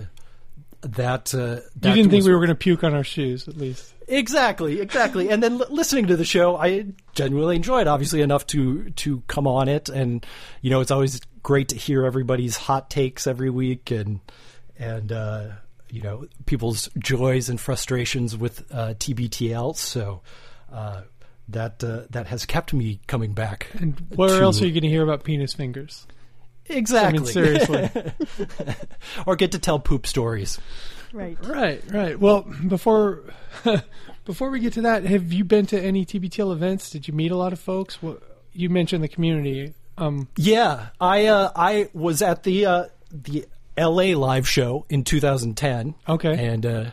that, uh, that
Mm-hmm. you didn't think we were going to puke on our shoes, at least.
exactly exactly. and then l- listening to the show, I genuinely enjoyed. Obviously, enough to to come on it, and you know, it's always great to hear everybody's hot takes every week, and and uh, you know people's joys and frustrations with uh, TBTL. So. Uh, that uh, that has kept me coming back.
And where
to-
else are you going to hear about penis fingers?
Exactly.
I mean, seriously.
or get to tell poop stories.
Right.
right, right. Well, before before we get to that, have you been to any TBTL events? Did you meet a lot of folks? What, you mentioned the community. Um,
Yeah, I uh, I was at the uh, the L.A. live show in 2010.
Okay.
and uh,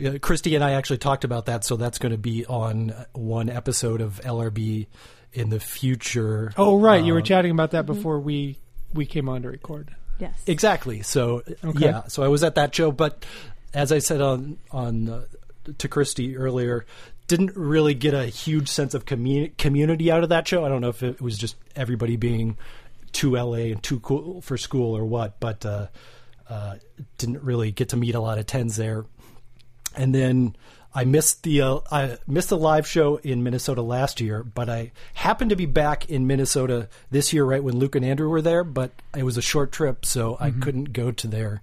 yeah, Christy and I actually talked about that, so that's going to be on one episode of LRB in the future.
oh, right. You were
Uh,
chatting about that before we we came on to record.
Yes.
Exactly. So
Okay.
yeah, so I was at that show, but as I said on on uh, to Christy earlier, didn't really get a huge sense of commu- community out of that show. I don't know if it was just everybody being too LA and too cool for school or what, but uh, uh, didn't really get to meet a lot of tens there. And then I missed the uh, I missed the live show in Minnesota last year, but I happened to be back in Minnesota this year, right when Luke and Andrew were there. But it was a short trip, so I couldn't go to their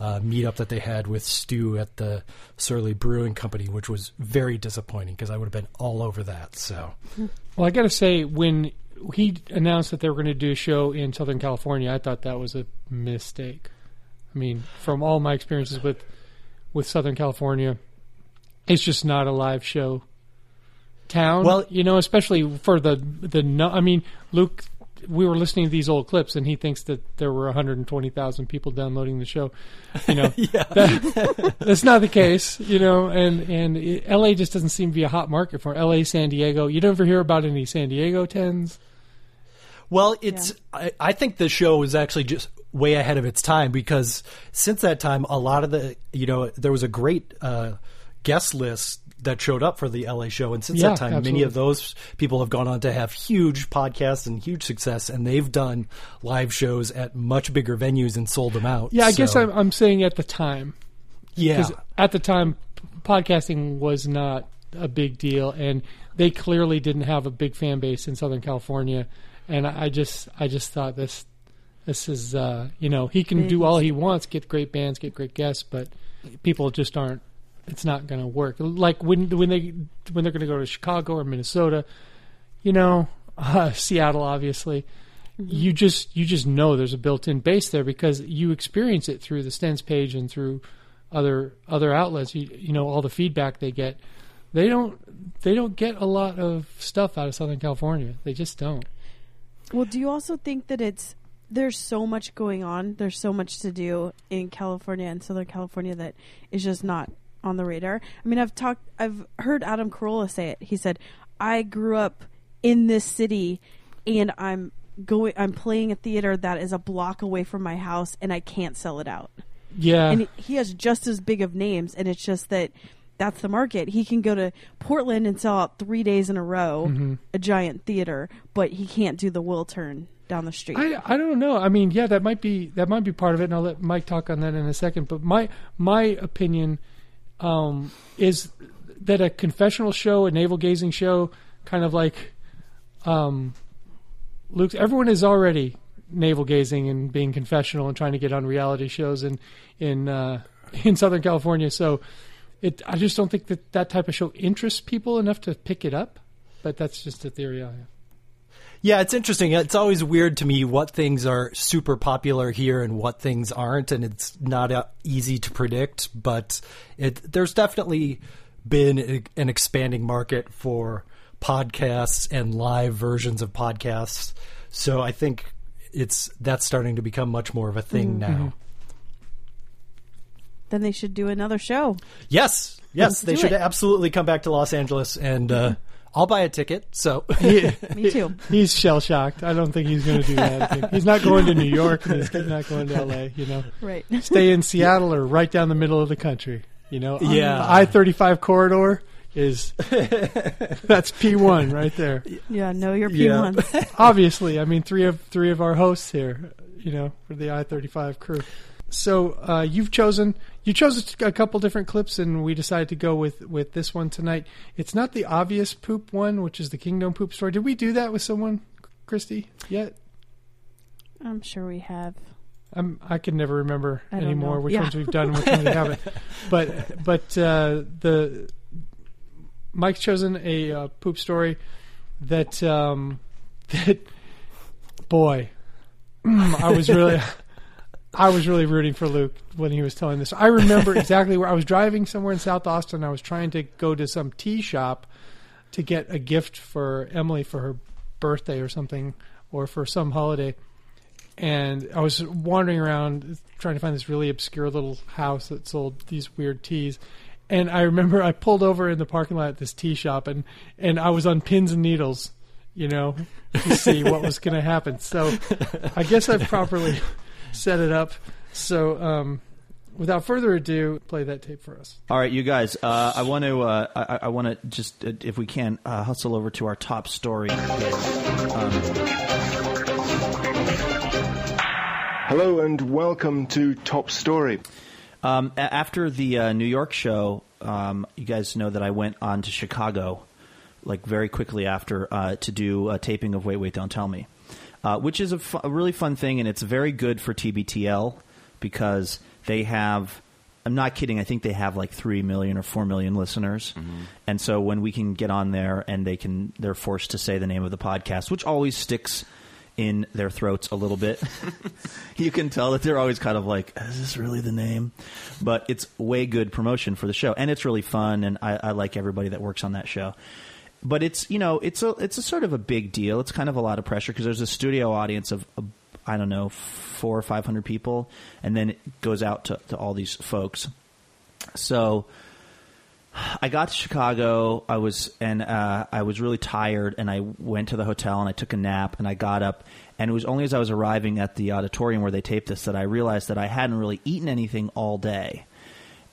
uh, meetup that they had with Stu at the Surly Brewing Company, which was very disappointing because I would have been all over that. So
Well, I got to say, when he announced that they were going to do a show in Southern California, I thought that was a mistake. I mean, from all my experiences with with Southern California, it's just not a live show town.
Well-
you know, especially for the the. no- I mean, Luke, we were listening to these old clips, and he thinks that there were 120,000 people downloading the show. You know, that, that's not the case, you know, and and it, LA just doesn't seem to be a hot market for LA, San Diego. You never hear about any San Diego tens.
Well, it's. I, I think the show is actually just way ahead of its time because since that time, a lot of the you know there was a great uh, guest list that showed up for the LA show, and since
Yeah,
that time,
absolutely.
many of those people have gone on to have huge podcasts and huge success, and they've done live shows at much bigger venues and sold them out.
Yeah, I guess I'm, I'm saying at the time.
yeah.
Because at the time, podcasting was not a big deal, and they clearly didn't have a big fan base in Southern California. And I just, I just thought this, this is, uh, you know, he can do all he wants, get great bands, get great guests, but people just aren't. It's not going to work. Like when when they when they're going to go to Chicago or Minnesota, you know, uh, Seattle, obviously. You just you just know there's a built-in base there because you experience it through the Stens page and through other other outlets. You you know all the feedback they get. They don't they don't get a lot of stuff out of Southern California. They just don't.
Well, do you also think that it's there's so much going on, there's so much to do in California and Southern California that is just not on the radar? I mean, I've talked I've heard Adam Carolla say it. He said, "I grew up in this city and I'm going I'm playing a theater that is a block away from my house and I can't sell it out."
Yeah,
and he has just as big of names and it's just that that's the market he can go to portland and sell out three days in a row
Mm-hmm.
a giant theater but he can't do the Wiltern down the street
I, I don't know. I mean, yeah, that might be that might be part of it, and I'll let Mike talk on that in a second. But my my opinion um, is that a confessional show, a navel gazing show, kind of like um, Luke. Everyone is already navel gazing and being confessional and trying to get on reality shows in in uh, in Southern California. So it, I just don't think that that type of show interests people enough to pick it up. But that's just a theory I have.
Yeah, it's interesting. It's always weird to me what things are super popular here and what things aren't, and it's not uh, easy to predict. But it, there's definitely been a, an expanding market for podcasts and live versions of podcasts. So I think it's that's starting to become much more of a thing now.
then they should do another show
Yes, yes,
Let's
they should
it.
absolutely come back to Los Angeles, and uh, I'll buy a ticket. So
me too
He's shell shocked. I don't think he's going to do that. He's not going to New York he's not going to L.A. You know,
right
stay in Seattle or right down the middle of the country. You know,
Yeah.
I thirty five corridor is that's P one right there.
yeah know your
Yeah.
p1s
Obviously, I mean three of three of our hosts here. You know, for the I thirty five crew. So uh, you've chosen you chose a couple different clips, and we decided to go with with this one tonight. It's not the obvious poop one, which is the Kingdome poop story. Did we do that with someone, Christy? Yet?
i'm sure we have
I'm, I can never remember anymore
know.
which
Yeah.
ones we've done and which ones we haven't. But but uh, the Mike's chosen a uh, poop story that um, that boy, I was really I was really rooting for Luke when he was telling this. I remember exactly where I was driving somewhere in South Austin. I was trying to go to some tea shop to get a gift for Emily for her birthday or something, or for some holiday and I was wandering around trying to find this really obscure little house that sold these weird teas. And I remember I pulled over in the parking lot at this tea shop, and and I was on pins and needles, you know, to see what was going to happen. So I guess I've properly set it up. So um, without further ado, play that tape for us.
All right, you guys. Uh, I want to. Uh, I, I want to just, uh, if we can, uh, hustle over to our top story.
Hello and welcome to Top Story.
Um, a- after the uh, New York show, um, you guys know that I went on to Chicago, like very quickly after, uh, to do a taping of Wait, Wait, Don't Tell Me, uh, which is a, fu- a really fun thing, and it's very good for TBTL because they have. I'm not kidding. I think they have like three million or four million listeners, and so when we can get on there and they can, they're forced to say the name of the podcast, which always sticks in their throats a little bit. you can tell that they're always kind of like, is this really the name? But it's way good promotion for the show, and it's really fun, and I, I like everybody that works on that show. But it's you know it's a it's a sort of a big deal. It's kind of a lot of pressure because there's a studio audience of uh, I don't know four or five hundred people, and then it goes out to, to all these folks. So I got to Chicago. I was and uh, I was really tired, and I went to the hotel and I took a nap, and I got up, and it was only as I was arriving at the auditorium where they taped this that I realized that I hadn't really eaten anything all day,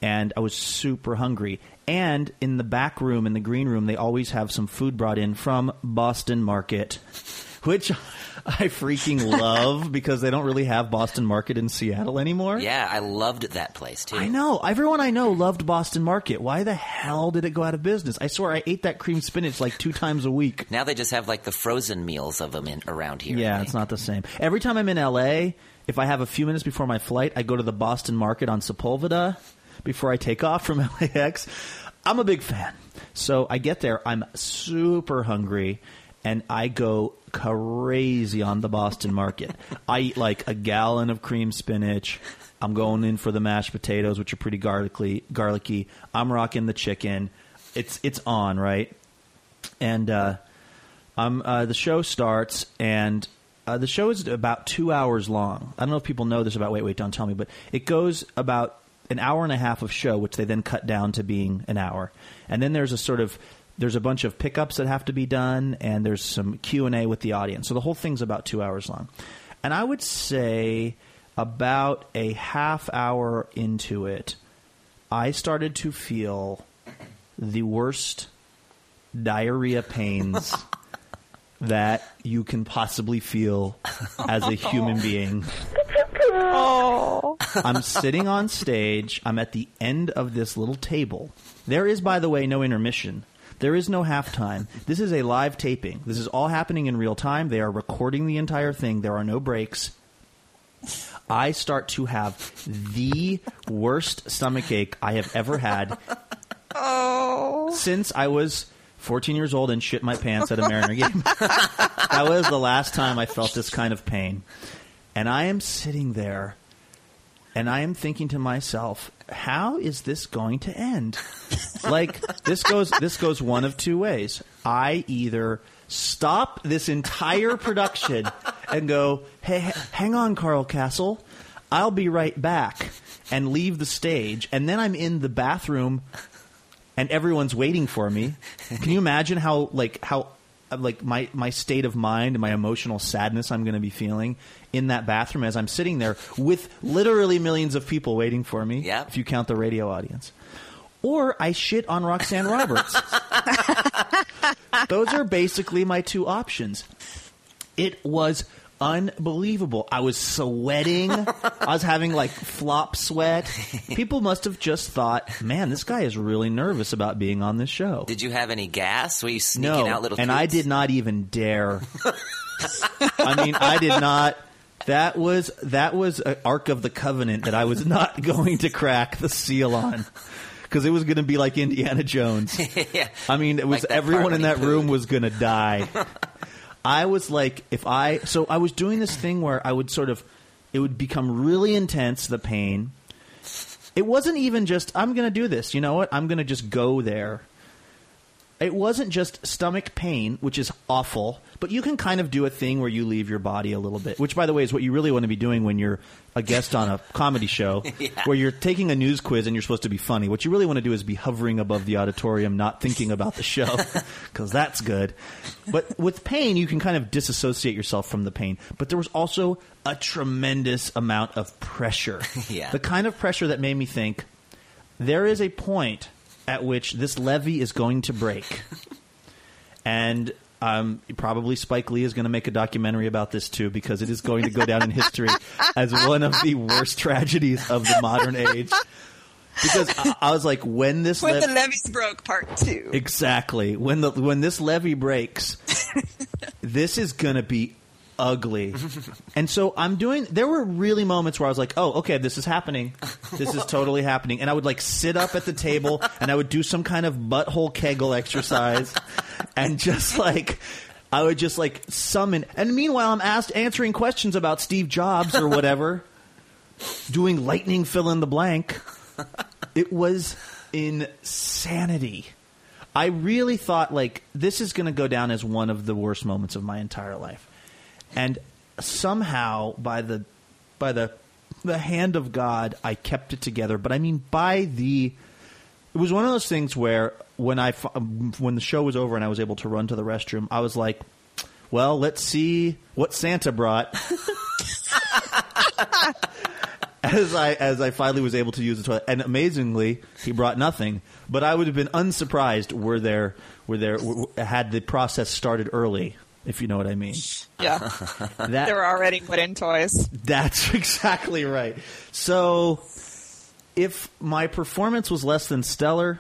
and I was super hungry. And in the back room, in the green room, they always have some food brought in from Boston Market, which I freaking love because they don't really have Boston Market in Seattle anymore.
Yeah, I loved that place too.
I know. Everyone I know loved Boston Market. Why the hell did it go out of business? I swear I ate that cream spinach like two times a week.
Now they just have like the frozen meals of them in around here.
Yeah, it's not the same. Every time I'm in LA, if I have a few minutes before my flight, I go to the Boston Market on Sepulveda before I take off from LAX. I'm a big fan. So I get there, I'm super hungry, and I go crazy on the Boston Market. I eat like a gallon of cream spinach. I'm going in for the mashed potatoes, which are pretty garlicky. Garlicky. I'm rocking the chicken. It's it's on right, and uh, um, uh, the show starts, and uh, the show is about two hours long. I don't know if people know this about Wait, Wait, Don't Tell Me, but it goes about an hour and a half of show, which they then cut down to being an hour, and then there's a sort of there's a bunch of pickups that have to be done, and there's some Q and A with the audience. So the whole thing's about two hours long, and I would say about a half hour into it, I started to feel the worst diarrhea pains that you can possibly feel as a human being. Oh. I'm sitting on stage. I'm at the end of this little table. There is, by the way, no intermission. There is no halftime. This is a live taping. This is all happening in real time. They are recording the entire thing. There are no breaks. I start to have the worst stomach ache I have ever had oh. since I was 14 years old and shit my pants at a Mariner game. that was the last time I felt this kind of pain. And I am sitting there and I am thinking to myself, how is this going to end? like this goes this goes one of two ways. I either stop this entire production and go, "Hey, h- hang on, Carl Kasell. I'll be right back." And leave the stage, and then I'm in the bathroom and everyone's waiting for me. Can you imagine how like how like my my state of mind and my emotional sadness I'm going to be feeling in that bathroom as I'm sitting there with literally millions of people waiting for me.
Yeah.
If you count the radio audience. Or I shit on Roxanne Roberts. Those are basically my two options. It was unbelievable. I was sweating. I was having like flop sweat. People must have just thought, man, this guy is really nervous about being on this show.
Did you have any gas? Were you sneaking
no,
out little?
and I did not even dare. I mean, I did not. That was that was an Ark of the Covenant that I was not going to crack the seal on because it was going to be like Indiana Jones.
yeah.
I mean, it was
Like
everyone in that room was going to die. I was like, if I so I was doing this thing where I would sort of, it would become really intense the pain. It wasn't even just I'm going to do this. You know what? I'm going to just go there. It wasn't just stomach pain, which is awful, but you can kind of do a thing where you leave your body a little bit, which, by the way, is what you really want to be doing when you're a guest on a comedy show
Yeah.
where you're taking a news quiz and you're supposed to be funny. What you really want to do is be hovering above the auditorium, not thinking about the show, because that's good. But with pain, you can kind of disassociate yourself from the pain. But there was also a tremendous amount of pressure.
Yeah.
The kind of pressure that made me think there is a point at which this levee is going to break. and um, probably Spike Lee is going to make a documentary about this too, because it is going to go down in history as one of the worst tragedies of the modern age. Because I, I was like, when this
When
lev-
the levees broke, part two.
exactly when the when this levee breaks, this is going to be ugly. And so I'm doing. There were really moments where I was like, "Oh, okay, this is happening. This is totally happening." And I would like sit up at the table and I would do some kind of butthole Kegel exercise, and just like. I would just like summon, and meanwhile, I'm asked answering questions about Steve Jobs or whatever, doing lightning fill in the blank. It was insanity. I really thought like this is going to go down as one of the worst moments of my entire life, and somehow by the by the the hand of God, I kept it together. But I mean, by the it was one of those things where when I when the show was over and I was able to run to the restroom, I was like, "Well, let's see what Santa brought." as I as I finally was able to use the toilet. And amazingly, he brought nothing. But I would have been unsurprised were there were there w- w- had the process started early, if you know what I mean.
Yeah.
That
there were already wooden toys.
that's exactly right. So, if my performance was less than stellar,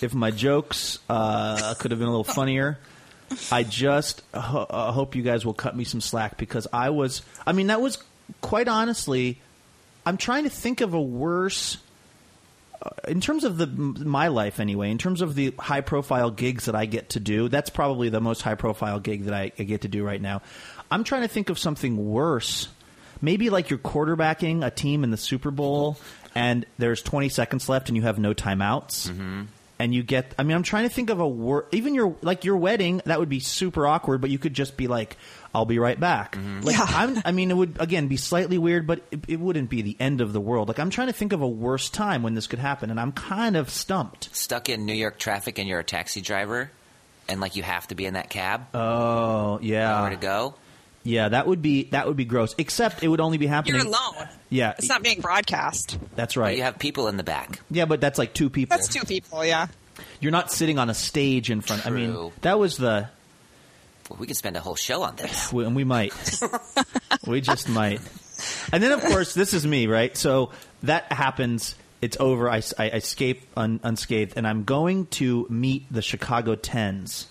if my jokes uh, could have been a little funnier, I just ho- uh, hope you guys will cut me some slack because I was. I mean, that was quite honestly. I'm trying to think of a worse. Uh, In terms of the my life, anyway, in terms of the high profile gigs that I get to do, that's probably the most high profile gig that I, I get to do right now. I'm trying to think of something worse maybe like you're quarterbacking a team in the Super Bowl and there's 20 seconds left and you have no timeouts. And you get, I mean, I'm trying to think of a word, even your, like your wedding, that would be super awkward, but you could just be like, I'll be right back. Mm-hmm. Like,
Yeah.
I'm, I mean, it would, again, be slightly weird, but it, it wouldn't be the end of the world. Like, I'm trying to think of a worse time when this could happen, and I'm kind of stumped.
Stuck in New York traffic and you're a taxi driver, and like you have to be in that cab.
Oh, yeah.
Nowhere to go.
Yeah, that would be, that would be gross, except it would only be happening.
You're alone.
Yeah,
It's not being broadcast.
that's
But
right.
you have people in the back.
yeah, but that's like two people.
That's two people, yeah.
You're not sitting on a stage in front. I mean, that was the,
Well, we could spend a whole show on this.
we- and we might, we just might. And then, of course, this is me, right? So that happens. It's over. I, I escape un, unscathed, and I'm going to meet the Chicago Tens,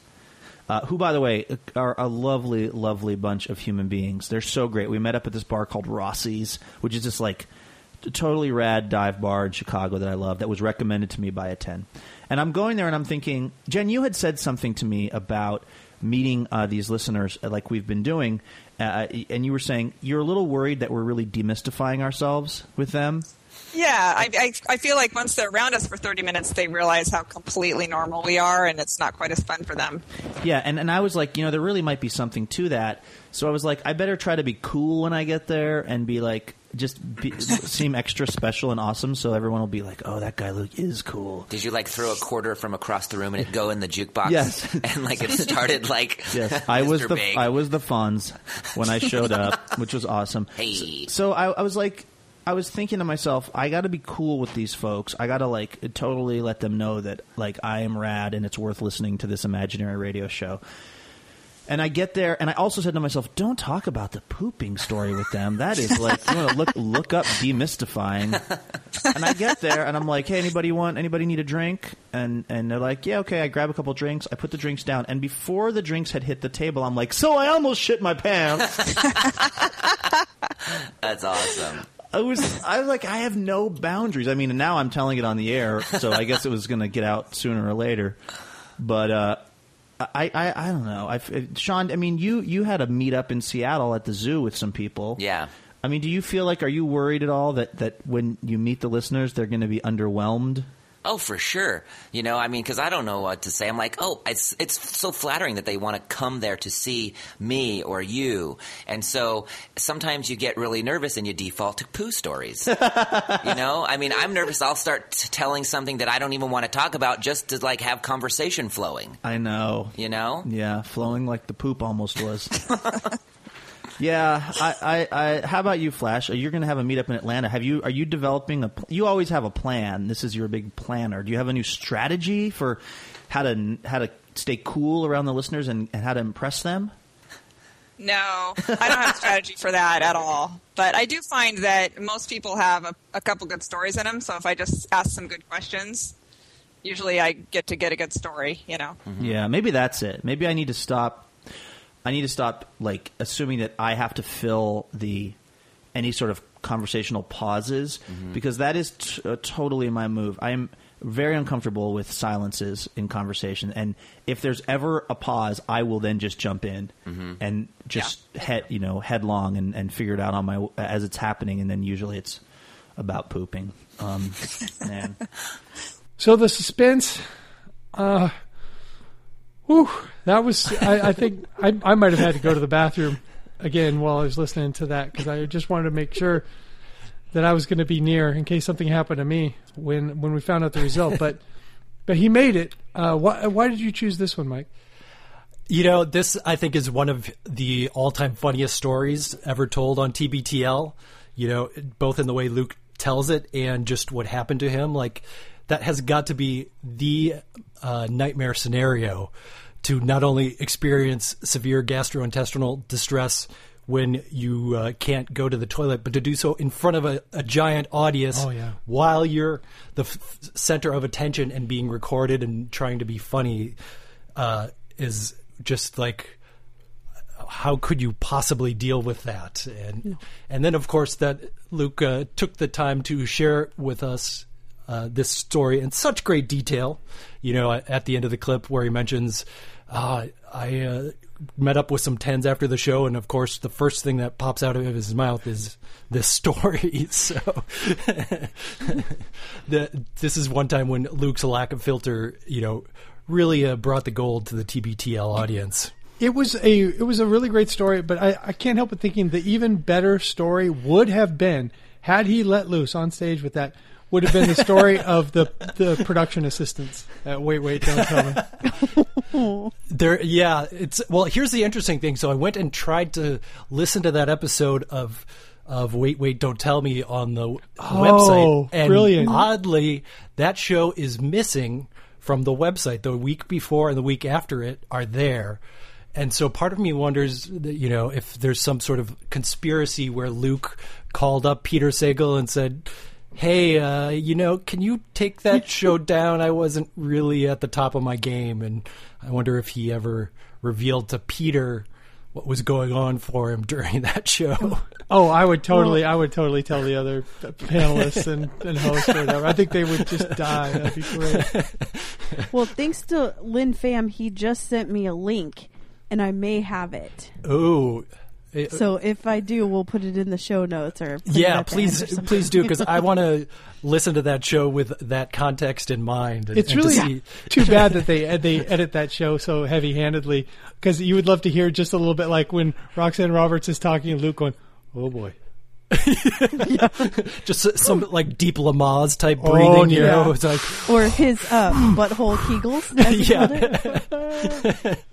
uh, who, by the way, are a lovely, lovely bunch of human beings. They're so great. We met up at this bar called Rossi's, which is just like totally rad dive bar in Chicago that I love. That was recommended to me by a ten. And I'm going there, and I'm thinking, Jen, you had said something to me about meeting uh, these listeners, uh, like we've been doing, uh, and you were saying you're a little worried that we're really demystifying ourselves with them.
Yeah, I, I, I feel like once they're around us for 30 minutes, they realize how completely normal we are, and it's not quite as fun for them.
Yeah, and, and I was like, you know, there really might be something to that. So I was like, I better try to be cool when I get there and be like, just be, seem extra special and awesome, so everyone will be like, oh, that guy Luke is cool.
Did you like throw a quarter from across the room and it go in the jukebox?
Yes.
And like it started like
Yes, I was the
Big.
I was the Fonz when I showed up, which was awesome.
Hey.
So I, I was like, I was thinking to myself, I got to be cool with these folks. I got to like totally let them know that like I am rad and it's worth listening to this imaginary radio show. And I get there, and I also said to myself, "Don't talk about the pooping story with them. That is like you want to look look up demystifying." and I get there, and I'm like, "Hey, anybody want? Anybody need a drink?" And and they're like, "Yeah, okay." I grab a couple drinks. I put the drinks down, and before the drinks had hit the table, I'm like, "So I almost shit my pants."
That's awesome.
I was I was like, I have no boundaries. I mean, now I'm telling it on the air, so I guess it was going to get out sooner or later. But uh, I, I I don't know. I, Sean, I mean, you you had a meetup in Seattle at the zoo with some people.
Yeah.
I mean, do you feel like are you worried at all that that when you meet the listeners, they're going to be underwhelmed?
Oh, for sure. You know, I mean, because I don't know what to say. I'm like, oh, it's it's so flattering that they want to come there to see me or you, and so sometimes you get really nervous and you default to poo stories. you know, I mean, I'm nervous. I'll start t- telling something that I don't even want to talk about just to like have conversation flowing.
I know.
You know?
Yeah, flowing like the poop almost was. yeah, I, I, I, how about you, Flash? You're going to have a meetup in Atlanta. Have you? Are you developing a? You always have a plan. This is your big planner. Do you have a new strategy for how to how to stay cool around the listeners and, and how to impress them?
No, I don't have a strategy for that at all. But I do find that most people have a, a couple good stories in them. So if I just ask some good questions, usually I get to get a good story. You know.
Yeah, maybe that's it. Maybe I need to stop. I need to stop like assuming that I have to fill the any sort of conversational pauses because that is t- uh, totally my move. I am very uncomfortable with silences in conversation, and if there's ever a pause, I will then just jump in and just head you know headlong and, and figure it out on my as it's happening, and then usually it's about pooping. Um, man,
So the suspense, uh, whew, that was. I, I think I, I might have had to go to the bathroom again while I was listening to that because I just wanted to make sure that I was going to be near in case something happened to me when when we found out the result. But but he made it. Uh, why why did you choose this one, Mike?
You know, this I think is one of the all-time funniest stories ever told on TBTL. You know, both in the way Luke tells it and just what happened to him. Like that has got to be the uh, nightmare scenario to not only experience severe gastrointestinal distress when you uh, can't go to the toilet, but to do so in front of a, a giant audience
Oh, yeah.
while you're the f- center of attention and being recorded and trying to be funny uh, is just like how could you possibly deal with that? And and then of course that Luke uh, took the time to share with us uh, this story in such great detail. You know, at, the end of the clip where he mentions, uh, I uh, met up with some tens after the show, and of course the first thing that pops out of his mouth is this story. So the, this is one time when Luke's lack of filter, you know, really uh, brought the gold to the TBTL audience.
It was a it was a really great story, but I, I can't help but thinking the even better story would have been had he let loose on stage with that would have been the story of the the production assistants. Uh, wait, wait, don't tell me.
There, yeah, it's well. Here's the interesting thing. So I went and tried to listen to that episode of of Wait, Wait, Don't Tell Me on the website, and
brilliant.
oddly, that show is missing from the website. The week before and the week after it are there. And so part of me wonders, you know, if there's some sort of conspiracy where Luke called up Peter Sagal and said, "Hey, uh, you know, can you take that show down? I wasn't really at the top of my game." And I wonder if he ever revealed to Peter what was going on for him during that show.
Oh, I would totally, I would totally tell the other panelists and, and hosts or whatever. I think they would just die. That'd be great.
Well, thanks to Lynn Pham, he just sent me a link, and I may have it.
oh. It-
So if I do, we'll put it in the show notes or
yeah,
at or
please, please do because I want to listen to that show with that context in mind. And,
It's
and to
really
see-
too bad that they they edit that show so heavy handedly because you would love to hear just a little bit like when Roxanne Roberts is talking and Luke going, "Oh boy."
just some like deep Lamaze type
Oh,
breathing. you
yeah.
know, it's like
or his uh, butthole kegels. As he called it.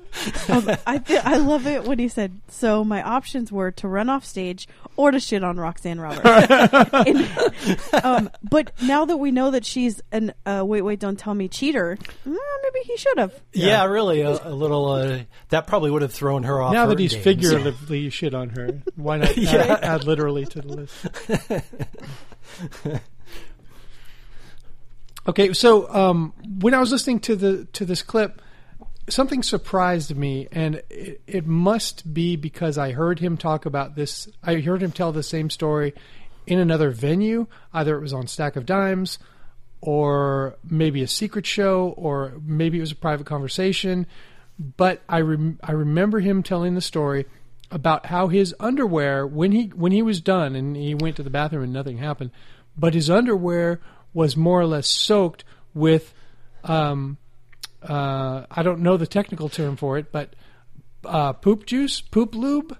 Um, I th- I love it when he said, "So my options were to run off stage or to shit on Roxanne Roberts." And, um, but now that we know that she's an uh, wait, wait, don't tell me cheater, mm, maybe he should have.
yeah, really a, a little. Uh, that probably would have thrown her off.
now
her
that he's
game.
figuratively shit on her, why not add,
Yeah.
add literally to the list? okay, so um, when I was listening to the to this clip, something surprised me, and it, it must be because I heard him talk about this. I heard him tell the same story in another venue. Either it was on Stack of Dimes, or maybe a secret show, or maybe it was a private conversation. But I rem- I remember him telling the story about how his underwear when he when he was done and he went to the bathroom and nothing happened, but his underwear was more or less soaked with um, uh, I don't know the technical term for it, but uh, poop juice, poop lube.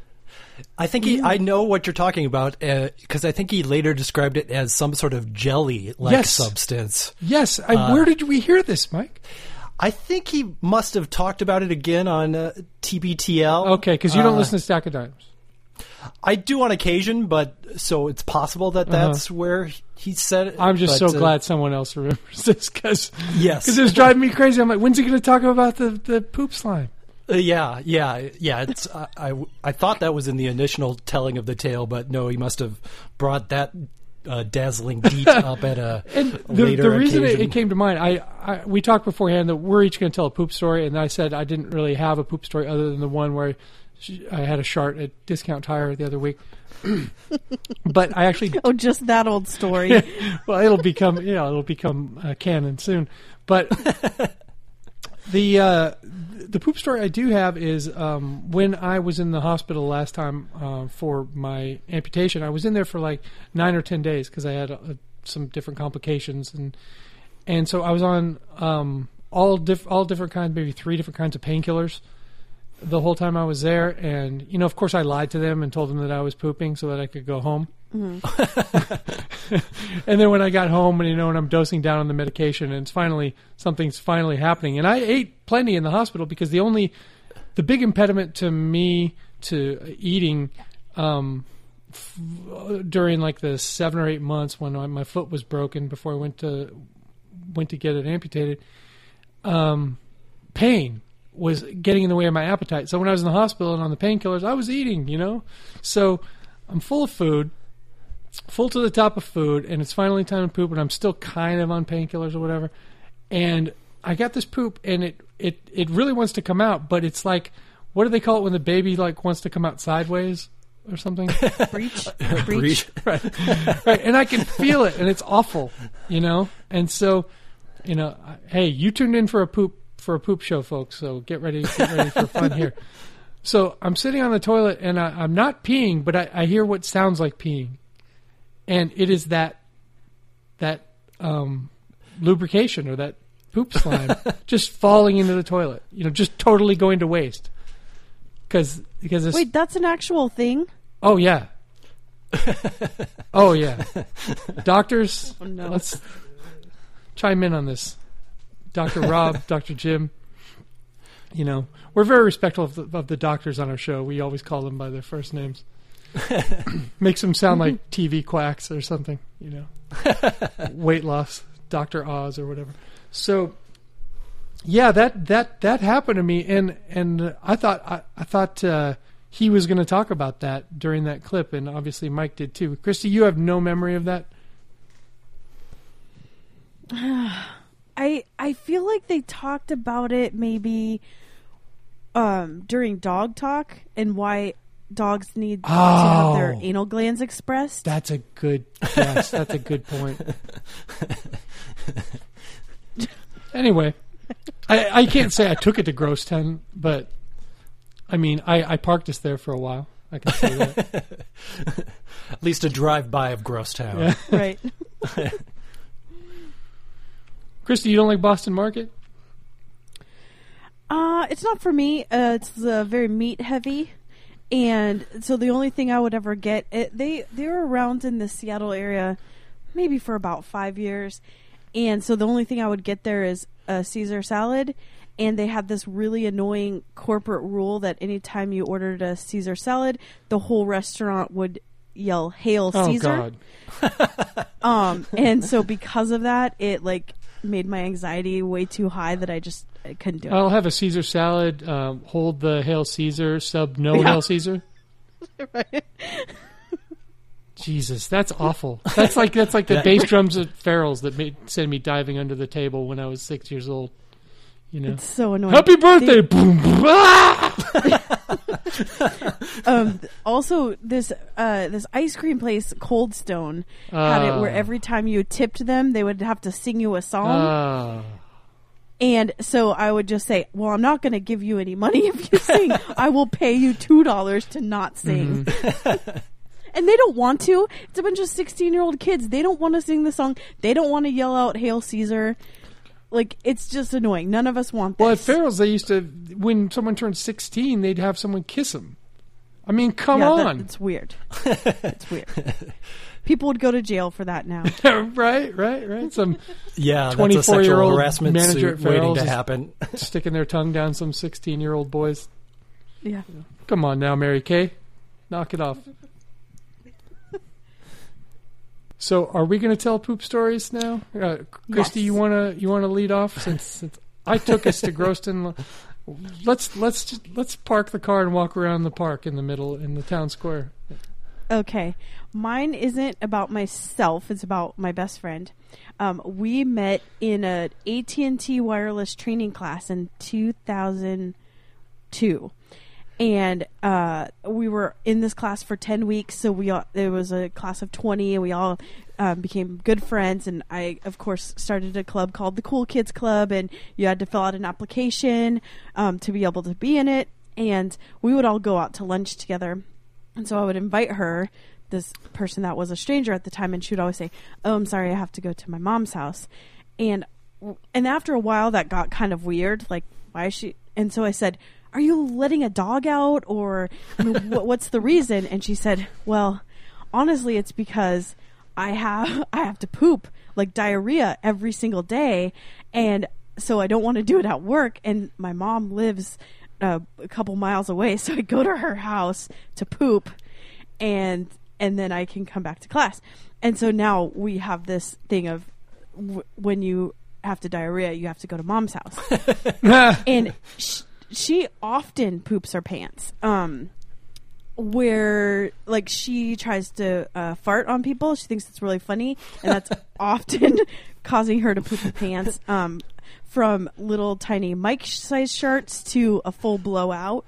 I think he. I know what you're talking about because I think he later described it as some sort of jelly-like
Yes.
substance.
Yes, I, where did we hear this, Mike?
I think he must have talked about it again on uh, TBTL.
Okay, because you don't
Uh,
listen to Stack of Dimes.
I do on occasion, but so it's possible that
Uh-huh.
that's where he said it.
I'm just
but,
so
uh,
glad someone else remembers this because
Yes.
it was driving me crazy. I'm like, when's he going to talk about the, the poop slime?
Uh, yeah, yeah, yeah. It's I, I I thought that was in the initial telling of the tale, but no, he must have brought that uh, dazzling deed up at a
And the,
later
the reason it, it came to mind, I, I we talked beforehand that we're each going to tell a poop story, and I said I didn't really have a poop story other than the one where she, I had a shart at Discount Tire the other week. but I actually,
Oh, just that old story.
well, it'll become you know it'll become uh, canon soon. But the uh, the poop story I do have is um, when I was in the hospital last time uh, for my amputation. I was in there for like nine or ten days because I had uh, some different complications and and so I was on um, all diff- all different kinds, maybe three different kinds of painkillers the whole time I was there. And you know, of course, I lied to them and told them that I was pooping so that I could go home. and then when I got home, and you know, and I'm dosing down on the medication, and it's finally something's finally happening, and I ate plenty in the hospital because the only the big impediment to me to eating um, f- during like the seven or eight months when I, my foot was broken before I went to went to get it amputated. Um, pain was getting in the way of my appetite. So when I was in the hospital and on the painkillers, I was eating. You know, so I'm full of food, full to the top of food, and it's finally time to poop, and I'm still kind of on painkillers or whatever. And I got this poop, and it it it really wants to come out, but it's like what do they call it when the baby like wants to come out sideways or something?
Breech.
Breech.
Breech.
right, right. And I can feel it, and it's awful, you know. And so, you know, hey, you tuned in for a poop for a poop show, folks. So get ready, get ready for fun here. So I'm sitting on the toilet, and I, I'm not peeing, but I, I hear what sounds like peeing, and it is that that um, lubrication or that poop slime just falling into the toilet. You know, just totally going to waste. Because because it's
Wait, that's an actual thing?
Oh yeah. oh yeah. Doctors,
Oh, no.
let's chime in on this. Doctor Rob, Doctor Jim. You know, we're very respectful of the, of the doctors on our show. We always call them by their first names. Makes them sound like TV quacks or something. You know, weight loss, Doctor Oz or whatever. So, yeah, that that that happened to me, and and I thought I, I thought uh, he was going to talk about that during that clip, and obviously Mike did too. Christy, you have no memory of that.
I I feel like they talked about it maybe um during dog talk and why dogs need to have their
Oh.
anal glands expressed.
That's a good yes. that's a good point. Anyway, I, I can't say I took it to Gross Town, but I mean, I, I parked us there for a while. I can say that.
At least a drive by of Grosstown.
Yeah.
right.
Christy, you don't like Boston Market?
Uh, it's not for me. Uh, it's uh, very meat heavy, and so the only thing I would ever get it, they they were around in the Seattle area, maybe for about five years, and so the only thing I would get there is a Caesar salad, and they had this really annoying corporate rule that anytime you ordered a Caesar salad, the whole restaurant would yell "Hail
Oh
Caesar!"
God.
Um, and so because of that, it like made my anxiety way too high that I just I couldn't do it.
I'll have a Caesar salad. Um, hold the Hail Caesar. Sub no
Yeah.
Hail Caesar. Jesus, that's awful. That's like that's like the bass drums at Farrell's that made send me diving under the table when I was six years old. You know,
It's so annoying.
happy birthday! Boom, boom, ah!
um, also, this uh, this ice cream place, Cold Stone, had it where
Ah.
every time you tipped them, they would have to sing you a song.
Ah.
and so I would just say, "Well, I'm not going to give you any money if you sing. I will pay you two dollars to not sing."
Mm-hmm.
and they don't want to. It's a bunch of 16 year old kids. They don't want to sing the song. They don't want to yell out "Hail Caesar." Like it's just annoying. None of us want this.
Well, at Farrell's, they used to when someone turned sixteen, they'd have someone kiss them. I mean, come
yeah, that-
on,
it's weird. it's weird. People would go to jail for that now.
right, right, right. Some
Yeah, twenty-four
year old
harassment
manager
suit
at
waiting to happen.
sticking their tongue down some sixteen-year-old boys.
Yeah.
Come on now, Mary Kay, knock it off. So, are we going to tell poop stories now? Uh, Christy,
Yes.
you want to you want to lead off since, since I took us to Groston. Let's let's just, let's park the car and walk around the park in the middle in the town square.
Okay. Mine isn't about myself. It's about my best friend. Um, we met in a AT&T wireless training class in 2002. And uh, we were in this class for 10 weeks. So we all, it was a class of 20 and we all um, became good friends. And I, of course, started a club called the Cool Kids Club. And you had to fill out an application um, to be able to be in it. And we would all go out to lunch together. And so I would invite her, this person that was a stranger at the time, and she would always say, "Oh, I'm sorry, I have to go to my mom's house." And and after a while, that got kind of weird. Like, why is she? And so I said, "Are you letting a dog out, or I mean, wh- what's the reason?" And she said, "Well, honestly, it's because I have I have to poop like diarrhea every single day, and so I don't want to do it at work. And my mom lives." Uh, a couple miles away, so I go to her house to poop, and and then I can come back to class. And so now we have this thing of w- when you have to diarrhea, you have to go to mom's house, and she often poops her pants. Um, where like she tries to uh, fart on people. She thinks it's really funny, and that's often causing her to poop her pants. Um, from little tiny Mike size shirts to a full blowout.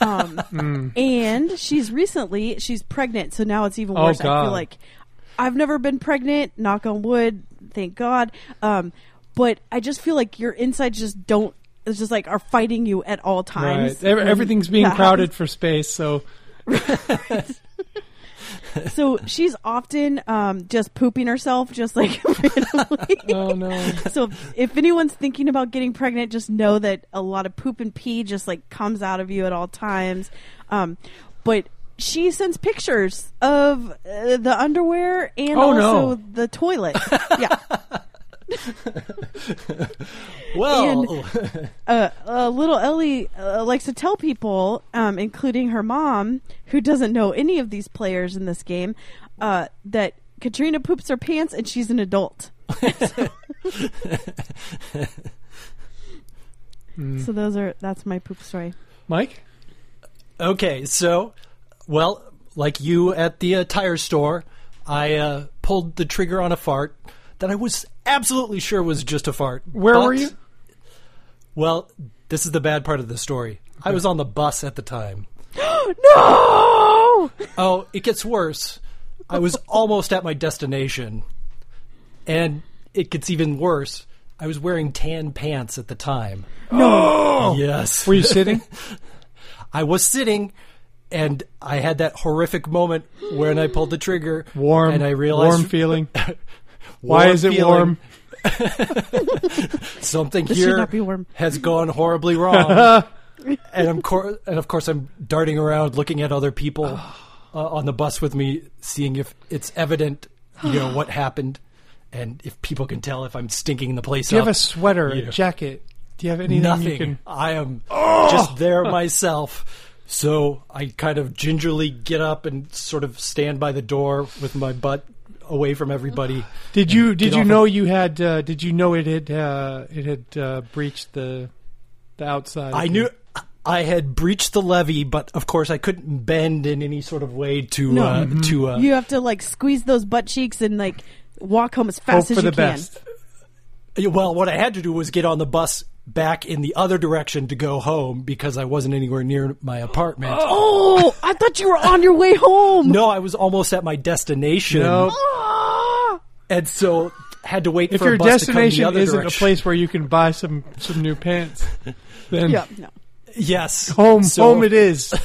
Um, And she's recently she's pregnant, so now it's even
Oh,
worse. I feel like I've never been pregnant. Knock on wood. Thank God. Um, but I just feel like your insides just don't. It's just like are fighting you at all times.
Right. Ev- Everything's being crowded for space, so
so she's often um, just pooping herself, just like randomly.
oh no.
so if anyone's thinking about getting pregnant, just know that a lot of poop and pee just like comes out of you at all times. Um, but she sends pictures of uh, the underwear and
Oh,
also
no.
the toilet. yeah.
Well,
uh, uh, little Ellie uh, likes to tell people, um, including her mom, who doesn't know any of these players in this game, uh, that Katrina poops her pants and she's an adult. So those are that's my poop story.
Mike?
Okay, so, well, like you at the uh, tire store, I uh, pulled the trigger on a fart that I was absolutely sure was just a fart.
Where
But-
were you?
Well, this is the bad part of the story. I was on the bus at the time.
No!
Oh, it gets worse. I was almost at my destination. And it gets even worse. I was wearing tan pants at the time. No! Yes.
Were you sitting?
I was sitting and I had that horrific moment when I pulled the trigger.
Warm.
And I realized
warm feeling. Why is it
feeling.
warm?
Something
This
here
be warm.
has gone horribly wrong. and, I'm cor- and of course, I'm darting around looking at other people uh, on the bus with me, seeing if it's evident, you know, what happened, and if people can tell if I'm stinking the place
Do you
up.
have a sweater,
Yeah.
a jacket? Do you have anything
Nothing.
you can?
I am just there myself. So I kind of gingerly get up and sort of stand by the door with my butt away from everybody.
Did you did you know
of-
you had uh, did you know it had uh, it had uh, breached the the outside?
I knew I had breached the levee, but of course I couldn't bend in any sort of way to
No.
uh, to. Uh,
You have to like squeeze those butt cheeks and like walk home as
hope
fast as
for
you
the
can.
best.
Well, what I had to do was get on the bus back in the other direction to go home because I wasn't anywhere near my apartment.
Oh, I thought you were on your way home.
No, I was almost at my destination,
No.
Ah!
and so had to wait
If
for
your
a bus to come the
destination
other
isn't
direction.
a place where you can buy some some new pants, then
Yeah, no.
Yes,
home
So-
home it is.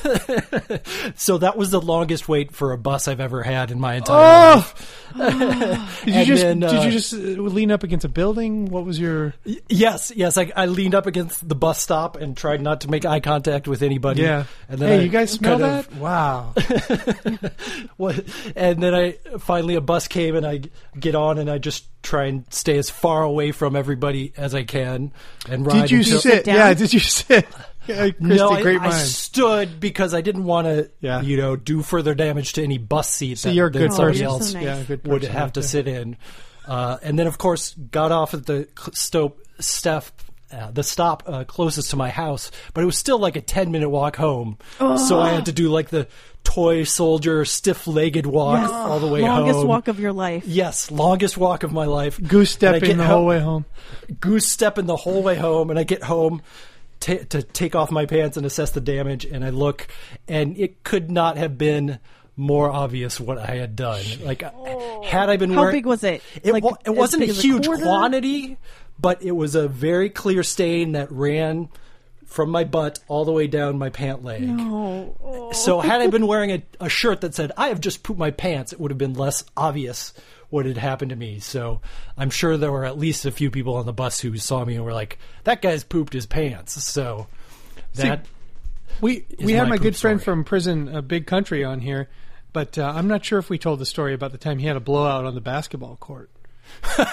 So that was the longest wait for a bus I've ever had in my entire life.
Oh! did you just
then,
did
uh,
you just uh, lean up against a building? What was your?
Yes, yes. I, I leaned up against the bus stop and tried not to make eye contact with anybody.
Yeah.
And then
hey,
I
you guys smell
kind of-
that? Wow.
What, and then I finally a bus came and I get on and I just try and stay as far away from everybody as I can and ride.
Did you
until-
sit?
down?
Yeah. Did you sit? Yeah, Christy,
No, I, I stood because I didn't want to,
Yeah.
you know, do further damage to any bus seat
So
that,
you're a
that
good
somebody
person.
else
Oh, so nice.
Yeah, good
would have to
there.
sit in. Uh, and then, of course, got off at the stop, step, uh, the stop uh, closest to my house, but it was still like a 10 minute walk home. So I had to do like the toy soldier stiff legged walk
Yes.
all the way
Longest
home.
walk of your life.
Yes, longest walk of my life.
Goose stepping the
ho-
whole way home.
Goose stepping the whole way home, and I get home ta to take off my pants and assess the damage, and I look, and it could not have been more obvious what I had done. Like, had I been
How
wearing,
big was it?
It,
Like,
it wasn't a huge quantity, but it was a very clear stain that ran from my butt all the way down my pant leg.
Oh,
So had I been wearing a, a shirt that said "I have just pooped my pants," it would have been less obvious what had happened to me. So I'm sure there were at least a few people on the bus who saw me and were like, "That guy's pooped his pants." So that
We we had
my
my good friend
story.
from prison, a big country, on here, but uh, I'm not sure if we told the story about the time he had a blowout on the basketball court. and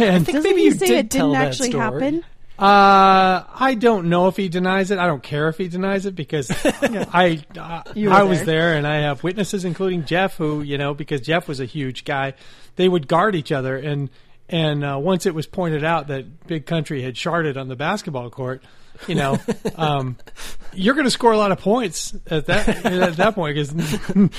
I think maybe
he
you
say
did
it didn't
that
actually
story.
happen?
Uh, I don't know if he denies it. I don't care if he denies it because I uh,
You were
I was
there.
there and I have witnesses, including Jeff, who you know because Jeff was a huge guy. They would guard each other, and and uh, once it was pointed out that Big Country had sharded on the basketball court, you know, um, you're going to score a lot of points at that at that point because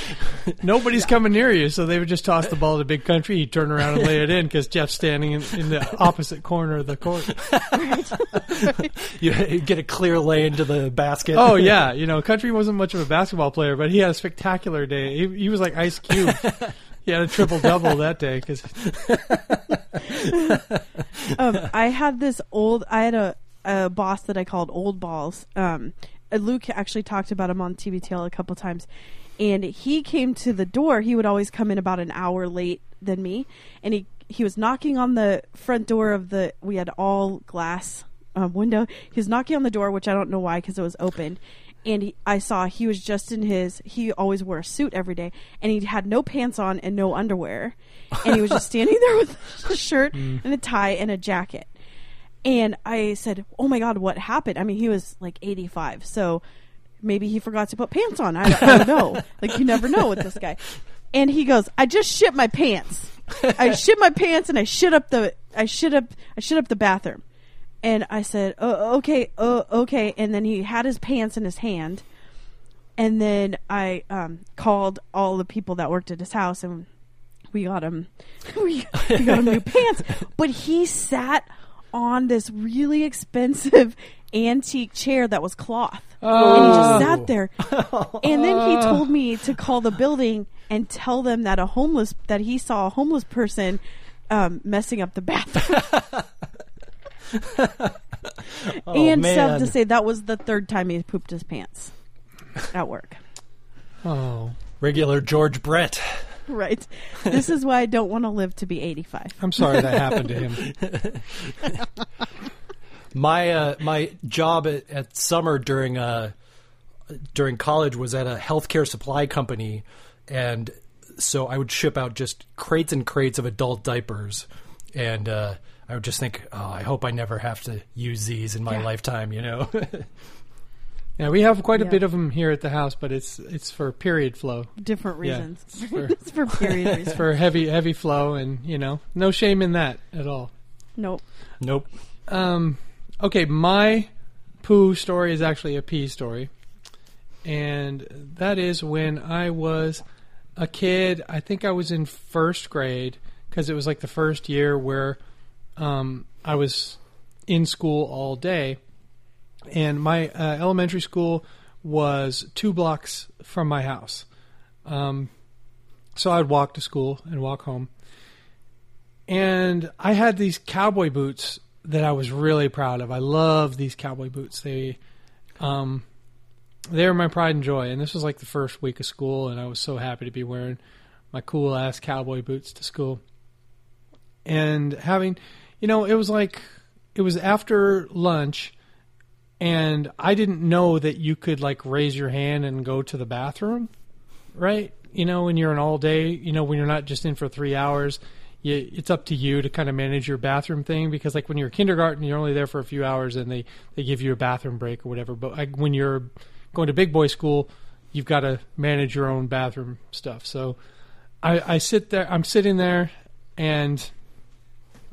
nobody's coming near you. So they would just toss the ball to Big Country. He'd turn around and lay it in because Jeff's standing in, in the opposite corner of the court.
You get a clear lane to the basket.
Oh yeah, you know, Country wasn't much of a basketball player, but he had a spectacular day. He, he was like Ice Cube. he had a triple double that day because
um, I had this old. I had a, a boss that I called Old Balls. Um, uh, Luke actually talked about him on TBTL a couple times, and he came to the door. He would always come in about an hour late than me, and he he was knocking on the front door of the. We had all glass um, window. He was knocking on the door, which I don't know why because it was open. And he, I saw he was just in his. He always wore a suit every day, and he had no pants on and no underwear, and he was just standing there with a shirt and a tie and a jacket. And I said, "Oh my god, what happened?" I mean, he was like 85, so maybe he forgot to put pants on. I, I don't know. like you never know with this guy. And he goes, "I just shit my pants. I shit my pants and I shit up the I shit up I shit up the bathroom." And I said, "Oh, okay, oh, okay." And then he had his pants in his hand, and then I um, called all the people that worked at his house, and we got him, we, we got him new pants. But he sat on this really expensive antique chair that was cloth, and he just
Oh.
sat there. And then he told me to call the building and tell them that a homeless that he saw a homeless person um, messing up the bathroom. and stuff
man.
to say that was the third time he pooped his pants at work.
oh,
regular George Brett.
Right. This is why I don't want to live to be 85.
I'm sorry that happened to him.
My uh, my job at, at summer during uh, during college was at a healthcare supply company, and so I would ship out just crates and crates of adult diapers, and uh, I would just think, oh, I hope I never have to use these in my
Yeah.
lifetime. You know,
Yeah, we have quite a
Yeah.
bit of them here at the house, but it's it's for period flow.
Different
Yeah,
reasons.
it's for-
it's for period reasons.
It's for heavy heavy flow, and you know, no shame in that at all.
nope.
nope.
Um, okay, my poo story is actually a pee story, and that is when I was a kid. I think I was in first grade because it was like the first year where um, I was in school all day, and my uh, elementary school was two blocks from my house. Um, so I'd walk to school and walk home. And I had these cowboy boots that I was really proud of. I love these cowboy boots. They, um, they were my pride and joy. And this was like the first week of school, and I was so happy to be wearing my cool ass cowboy boots to school. And having, you know, it was like it was after lunch, and I didn't know that you could like raise your hand and go to the bathroom, right? You know, when you're an all day, you know, when you're not just in for three hours, you, it's up to you to kind of manage your bathroom thing because like when you're kindergarten, you're only there for a few hours and they they give you a bathroom break or whatever. But like when you're going to big boy school, you've got to manage your own bathroom stuff. So I, I sit there, I'm sitting there, and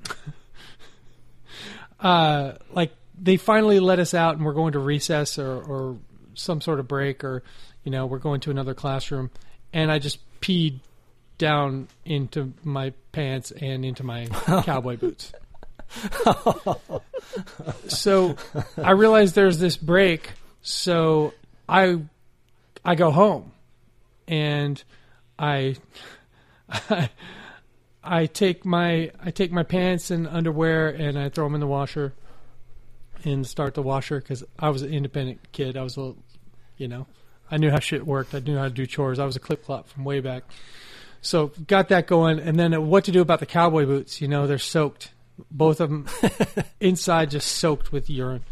uh, like they finally let us out and we're going to recess or, or some sort of break or you know we're going to another classroom. And i just peed down into my pants and into my cowboy boots. So i realized there's this break. So i i go home and i I take my I take my pants and underwear and I throw them in the washer and start the washer because I was an independent kid. I was a, you know, I knew how shit worked. I knew how to do chores. I was a clip clop from way back. So got that going, and then uh, what to do about the cowboy boots? You know, they're soaked. Both of them inside just soaked with urine.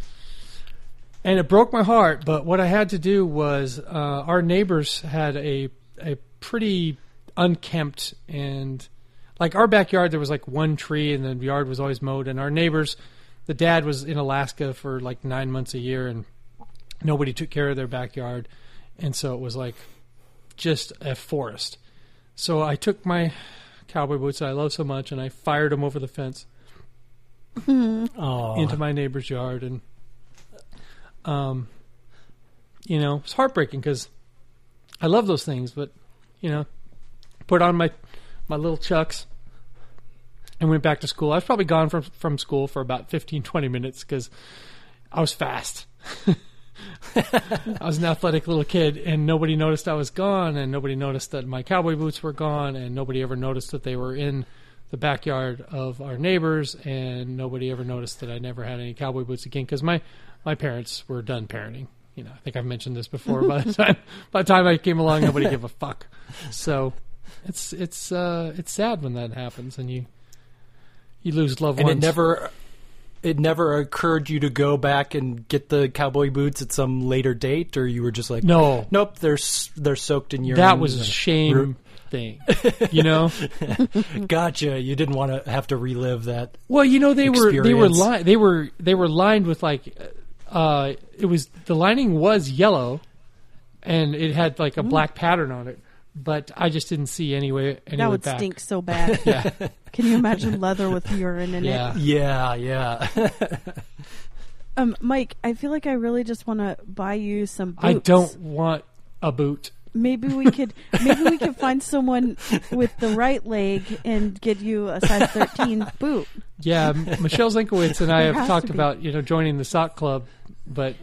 And it broke my heart, but what I had to do was uh, our neighbors had a a pretty unkempt and like our backyard there was like one tree and the yard was always mowed and our neighbors the dad was in Alaska for like nine months a year, and nobody took care of their backyard, and so it was like just a forest. So I took my cowboy boots that I love so much, and I fired them over the fence
Oh,
into my neighbor's yard, and um, you know, it's heartbreaking because I love those things, but you know, put on my my little chucks and went back to school. I was probably gone from from school for about 15, 20 minutes because I was fast. I was an athletic little kid, and nobody noticed I was gone, and nobody noticed that my cowboy boots were gone, and nobody ever noticed that they were in the backyard of our neighbors, and nobody ever noticed that I never had any cowboy boots again because my my parents were done parenting. You know, I think I've mentioned this before. by the time by the time I came along, nobody gave a fuck. So it's it's uh, it's sad when that happens, and you you lose loved
and
ones.
it never it never occurred you to go back and get the cowboy boots at some later date, or you were just like,
no,
nope, they're they're soaked in urine.
that was a
and-
shame thing. You know.
Gotcha. You didn't want to have to relive that.
Well, you know they were they were
experience.
li- they were they were lined with like uh it was the lining was yellow and it had like a black pattern on it, but I just didn't see any way any
that
way
would
back.
stink so bad.
Yeah.
Can you imagine leather with urine in
Yeah.
it?
Yeah, yeah.
Um, Mike, I feel like I really just want to buy you some boots.
I don't want a boot.
Maybe we could maybe we could find someone with the right leg and get you a size 13 boot.
Yeah, Michelle Zinkowitz and I
There
have talked about you know joining the sock club, but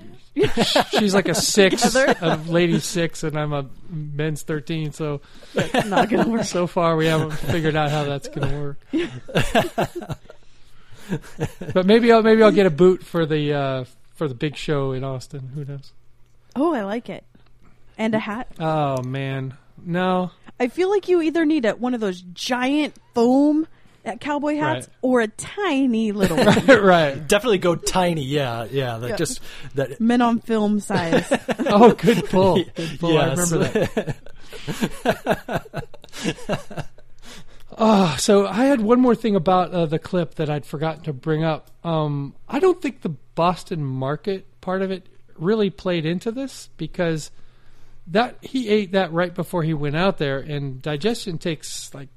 she's like a six, a lady six, and I'm a men's thirteen. So
not to work.
so far we haven't figured out how that's going to work. but maybe I'll maybe I'll get a boot for the uh, for the big show in Austin. Who knows?
Oh, I like it. And a hat.
Oh man, no.
I feel like you either need a, one of those giant foam cowboy hats
Right.
or a tiny little one.
right.
Definitely go tiny. Yeah, yeah. That
Yeah.
just that.
Men on film size.
Oh, good pull. Good pull. I remember that. Oh, so I had one more thing about uh, the clip that I'd forgotten to bring up. Um, I don't think the Boston market part of it really played into this because that he ate that right before he went out there, and digestion takes like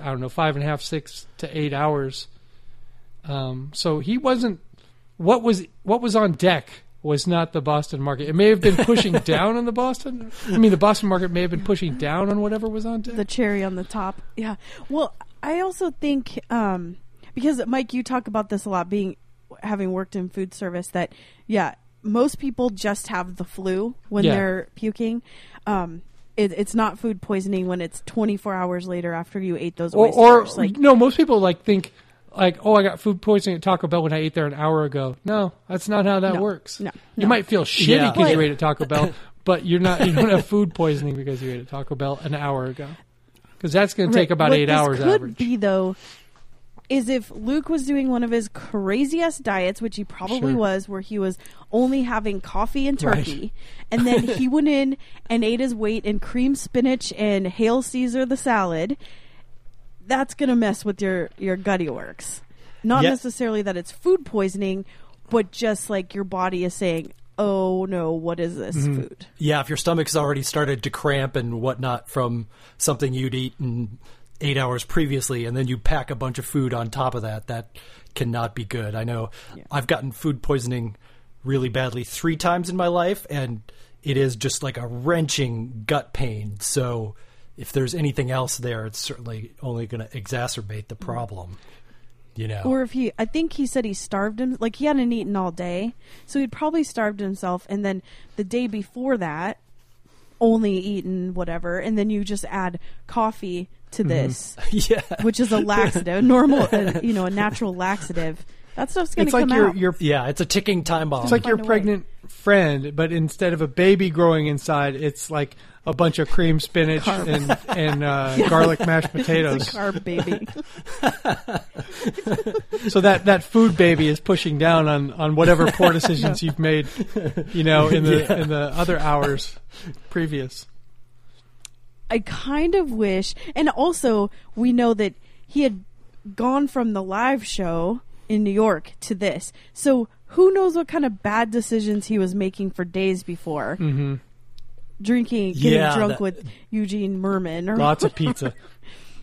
I don't know five and a half, six to eight hours. Um, so he wasn't. What was what was on deck was not the Boston market. It may have been pushing down on the Boston. I mean, the Boston market may have been pushing down on whatever was on deck.
the cherry on the top. Yeah. Well, I also think um, because Mike, you talk about this a lot, being having worked in food service, that yeah, most people just have the flu when
Yeah.
they're puking. Um, it, it's not food poisoning when it's 24 hours later after you ate those
or,
oysters.
or
like
no, most people like think like, oh, I got food poisoning at Taco Bell when I ate there an hour ago. No, that's not how that
No,
works.
no,
You
no.
might feel shitty
Yeah.
because you ate at Taco Bell, but you're not. You don't have food poisoning because you ate at Taco Bell an hour ago. Because that's going to take
Right.
about
What
eight
this
hours
could
average.
be though is if Luke was doing one of his craziest diets, which he probably
Sure.
was, where he was only having coffee and
Right.
turkey, and then he went in and ate his weight in cream spinach and hail Caesar the salad. That's gonna mess with your your gutty works. Not
Yeah.
necessarily that it's food poisoning, but just like your body is saying, "Oh no, what is this
Mm-hmm.
food?"
Yeah, if your stomach's already started to cramp and whatnot from something you'd eaten eight hours previously, and then you pack a bunch of food on top of that, that cannot be good. I know I've gotten food poisoning really badly three times in my life, and it is just like a wrenching gut pain. So if there's anything else there, it's certainly only going to exacerbate the problem. You know,
Or if he, I think he said he starved him, like he hadn't eaten all day, so he'd probably starved himself, and then the day before that, only eaten whatever, and then you just add coffee to
Mm-hmm.
this,
yeah,
which is a laxative, normal, uh, you know, a natural laxative. That stuff's gonna
It's like
come
your
out.
your
yeah, it's a ticking time bomb.
It's like your
a way.
pregnant friend, but instead of a baby growing inside, it's like a bunch of cream spinach
Carbs.
and and uh, garlic mashed potatoes.
It's a carb baby.
So that that food baby is pushing down on on whatever poor decisions you've made, you know, in the in the other hours previous.
I kind of wish, and also we know that he had gone from the live show in New York to this. So who knows what kind of bad decisions he was making for days before.
hmm
Drinking, getting
Yeah,
drunk
that-
with Eugene Mirman, or
Lots of pizza.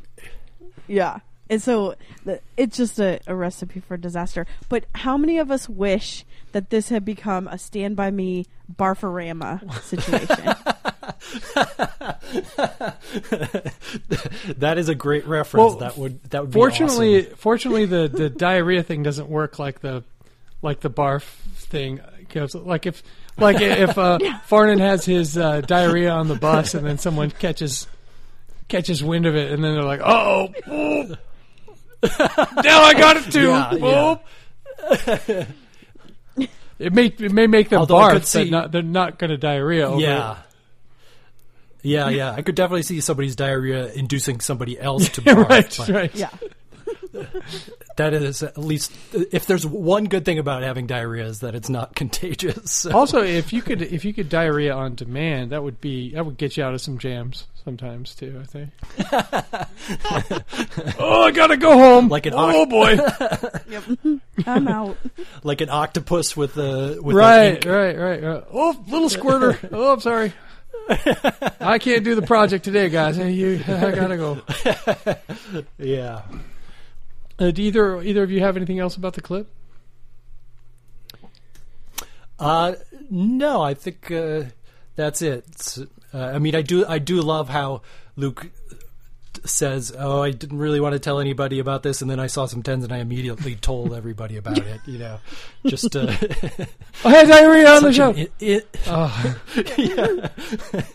yeah. And so the, it's just a, a recipe for disaster. But how many of us wish that this had become a Stand By Me Barfarama situation?
that is a great reference.
Well,
that would that would be
Fortunately,
awesome.
fortunately, the, the diarrhea thing doesn't work like the like the barf thing. 'Cause, Like if like if uh, Farnan has his uh, diarrhea on the bus and then someone catches catches wind of it and then they're like, oh, now I got it too.
Yeah, yeah.
It may it may make them
Although
barf,
could
but not, they're not going to diarrhea. Over
yeah.
it.
Yeah, yeah. I could definitely see somebody's diarrhea inducing somebody else to barf.
right,
but
right.
yeah.
That is at least if there's one good thing about having diarrhea is that it's not contagious. So-
Also, if you could if you could diarrhea on demand, that would be that would get you out of some jams sometimes too. I think. oh, I gotta go home.
Like an
oh
oct-
boy.
I'm out.
like an octopus with a with
right,
ink-
right, right, right. Oh, little squirter. Oh, I'm sorry. I can't do the project today, guys. Hey, you, I gotta go.
Yeah.
Uh, do either either of you have anything else about the clip?
Uh, no, I think uh, that's it. Uh, I mean, I do I do love how Luke says, "Oh, I didn't really want to tell anybody about this," and then I saw some tens, and I immediately told everybody about it. You know, just uh,
I had diarrhea on the show.
it, it,
Oh,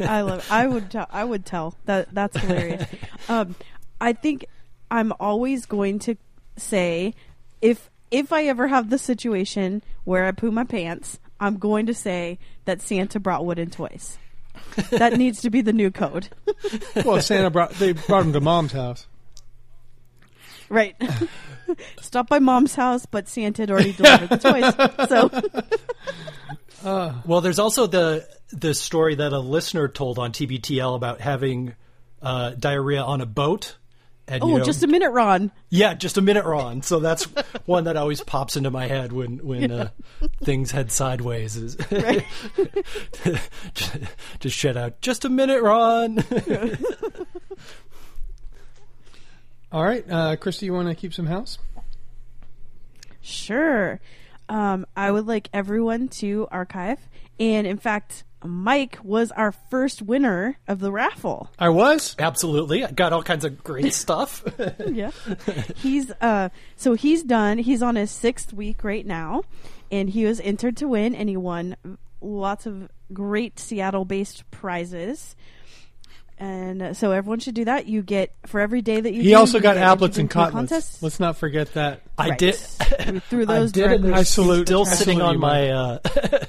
I love. I would. Tell, I would tell that. That's hilarious. Um, I think I'm always going to say if if I ever have the situation where I poo my pants, I'm going to say that Santa brought wooden toys. that needs to be the new code,
well, Santa brought they brought him to mom's house.
right? Stop by mom's house, but Santa had already delivered the toys. So
well, there's also the the story that a listener told on TBTL about having uh, diarrhea on a boat. And,
oh,
you know,
just a minute, Ron.
Yeah, just a minute, Ron. So that's one that always pops into my head when when uh, things head sideways. Is
Right.
just, just shout out, just a minute, Ron.
All right, uh, Christy, you want to keep some house?
Sure. Um, I would like everyone to archive. And in fact, Mike was our first winner of the raffle.
I was.
Absolutely, I got all kinds of great stuff.
yeah. He's uh so he's done. He's on his sixth week right now, and he was entered to win, and he won lots of great Seattle-based prizes. And uh, so everyone should do that. You get for every day that you.
He
do,
also
you
got
Aplets
and
into a
Cotlets. Let's not forget that.
I
Right.
did.
We threw those
I did, and
directly.
they're
I salute-
still sitting on my. Uh,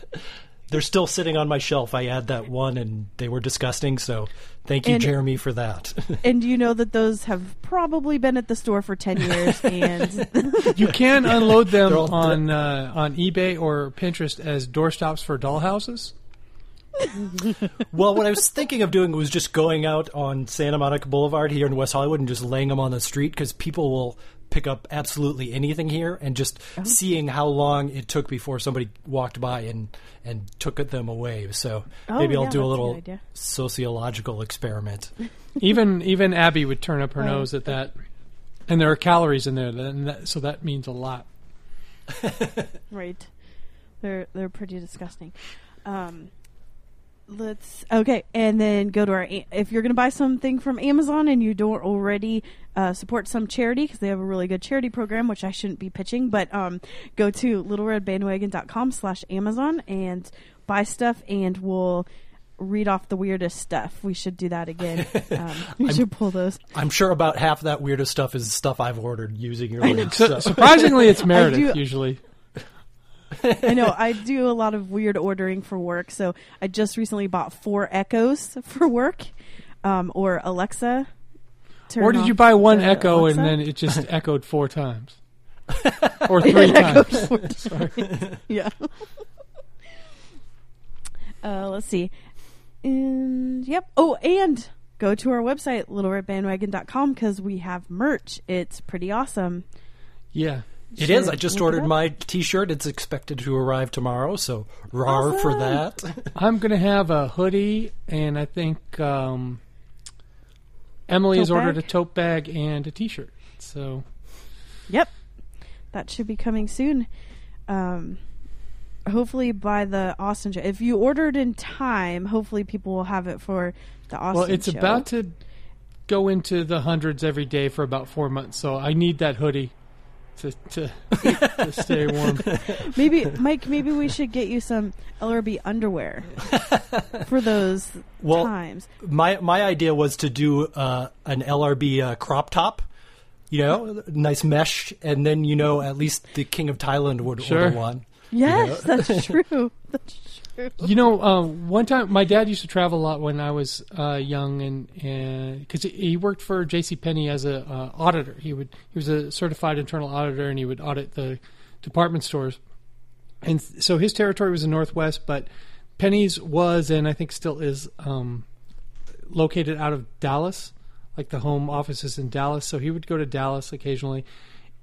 they're still sitting on my shelf. I had that one, and they were disgusting. So thank you,
And-
Jeremy, for that.
and you know that those have probably been at the store for 10 years and
You can unload them
all-
on uh, on eBay or Pinterest as doorstops for dollhouses.
Well, what I was thinking of doing was just going out on Santa Monica Boulevard here in West Hollywood and just laying them on the street because people will pick up absolutely anything here and just
Oh.
seeing how long it took before somebody walked by and and took them away. So
Oh,
maybe I'll
yeah,
do a
that's a
little sociological experiment.
Even even Abby would turn up her
Oh.
nose at that. And there are calories in there, and that, so that means a lot.
right they're they're pretty disgusting um let's okay and then go to our if you're going to buy something from amazon and you don't already uh, support some charity because they have a really good charity program which i shouldn't be pitching but um, go to littleredbandwagon.com slash amazon and buy stuff and we'll read off the weirdest stuff we should do that again um, we should pull those
I'm sure about half that weirdest stuff is stuff I've ordered using your link. So.
surprisingly, it's Meredith
do-
usually.
I know I do a lot of weird ordering for work. So I just recently bought four Echoes for work, um, or Alexa.
Or did you buy one echo
Alexa.
and then it just echoed four times, or three times?
yeah. uh, let's see. And yep. Oh, and go to our website littleredbandwagon.com because we have merch. It's pretty awesome.
Yeah,
It
Should
is. I just ordered my T-shirt. It's expected to arrive tomorrow, so rar for that.
I'm going to have a hoodie, and I think um, Emily has
Tote
ordered a tote bag and a T-shirt. So
Yep, that should be coming soon. Um, hopefully by the Austin show. If you ordered in time, hopefully people will have it for the Austin.
well, it's
show.
about to go into the hundreds every day for about four months. So I need that hoodie to to, to stay warm.
Maybe Mike, maybe we should get you some LRB underwear for those
Well,
times.
my my idea was to do uh, an LRB uh, crop top. You know, nice mesh, and then you know at least the king of Thailand would
Sure.
order one.
Yes, that's true. That's
You know, um, one time my dad used to travel a lot when I was uh, young, and because he, worked for J.C. Penney as a uh, auditor, he would he was a certified internal auditor, and he would audit the department stores. And so his territory was the Northwest, but Penny's was and I think still is um, located out of Dallas, like the home office is in Dallas. So he would go to Dallas occasionally.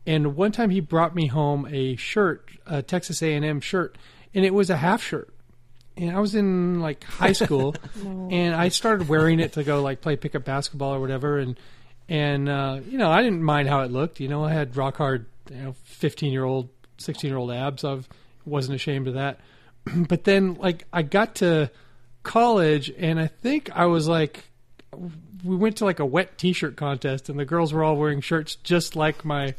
And one time he brought me home a shirt, a Texas A&M shirt, and it was a half shirt. And I was in like high school, and I started wearing it to go like play pickup basketball or whatever. And and uh, you know I didn't mind how it looked. You know I had rock hard, you know, fifteen year old, sixteen year old abs. I wasn't ashamed of that. but then like I got to college, and I think I was like we went to like a wet T-shirt contest, and the girls were all wearing shirts just like my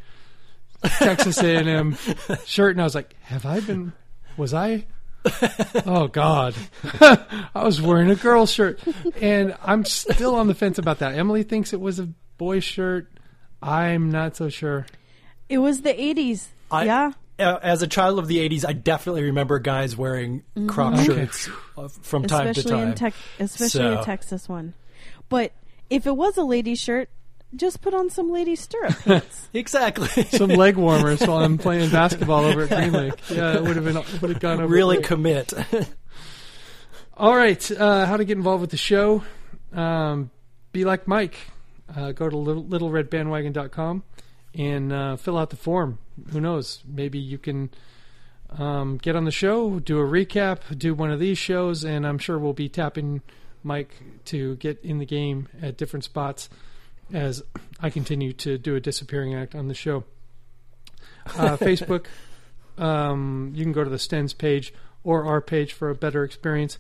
Texas A&M shirt, and I was like, "Have I been? Was I? Oh God, I was wearing a girl's shirt, and I'm still on the fence about that. Emily thinks it was a boy shirt. I'm not so sure.
It was the '80s.
I-
yeah,
Uh, As a child of the '80s, I definitely remember guys wearing crop
Okay.
shirts uh, from time to
especially
time.
in Tex especially
So-
a Texas one. But if it was a lady shirt, just put on some lady stirrup pants.
exactly.
Some leg warmers while I'm playing basketball over at Green Lake. Yeah, it would have been would have gone over
really
great.
commit.
All right, uh, how to get involved with the show? Um, be like Mike. Uh, go to little, littleredbandwagon.com and uh, fill out the form. Who knows? Maybe you can um, get on the show, do a recap, do one of these shows, and I'm sure we'll be tapping Mike to get in the game at different spots as I continue to do a disappearing act on the show. Uh, Facebook, um, you can go to the Stens page or our page for a better experience.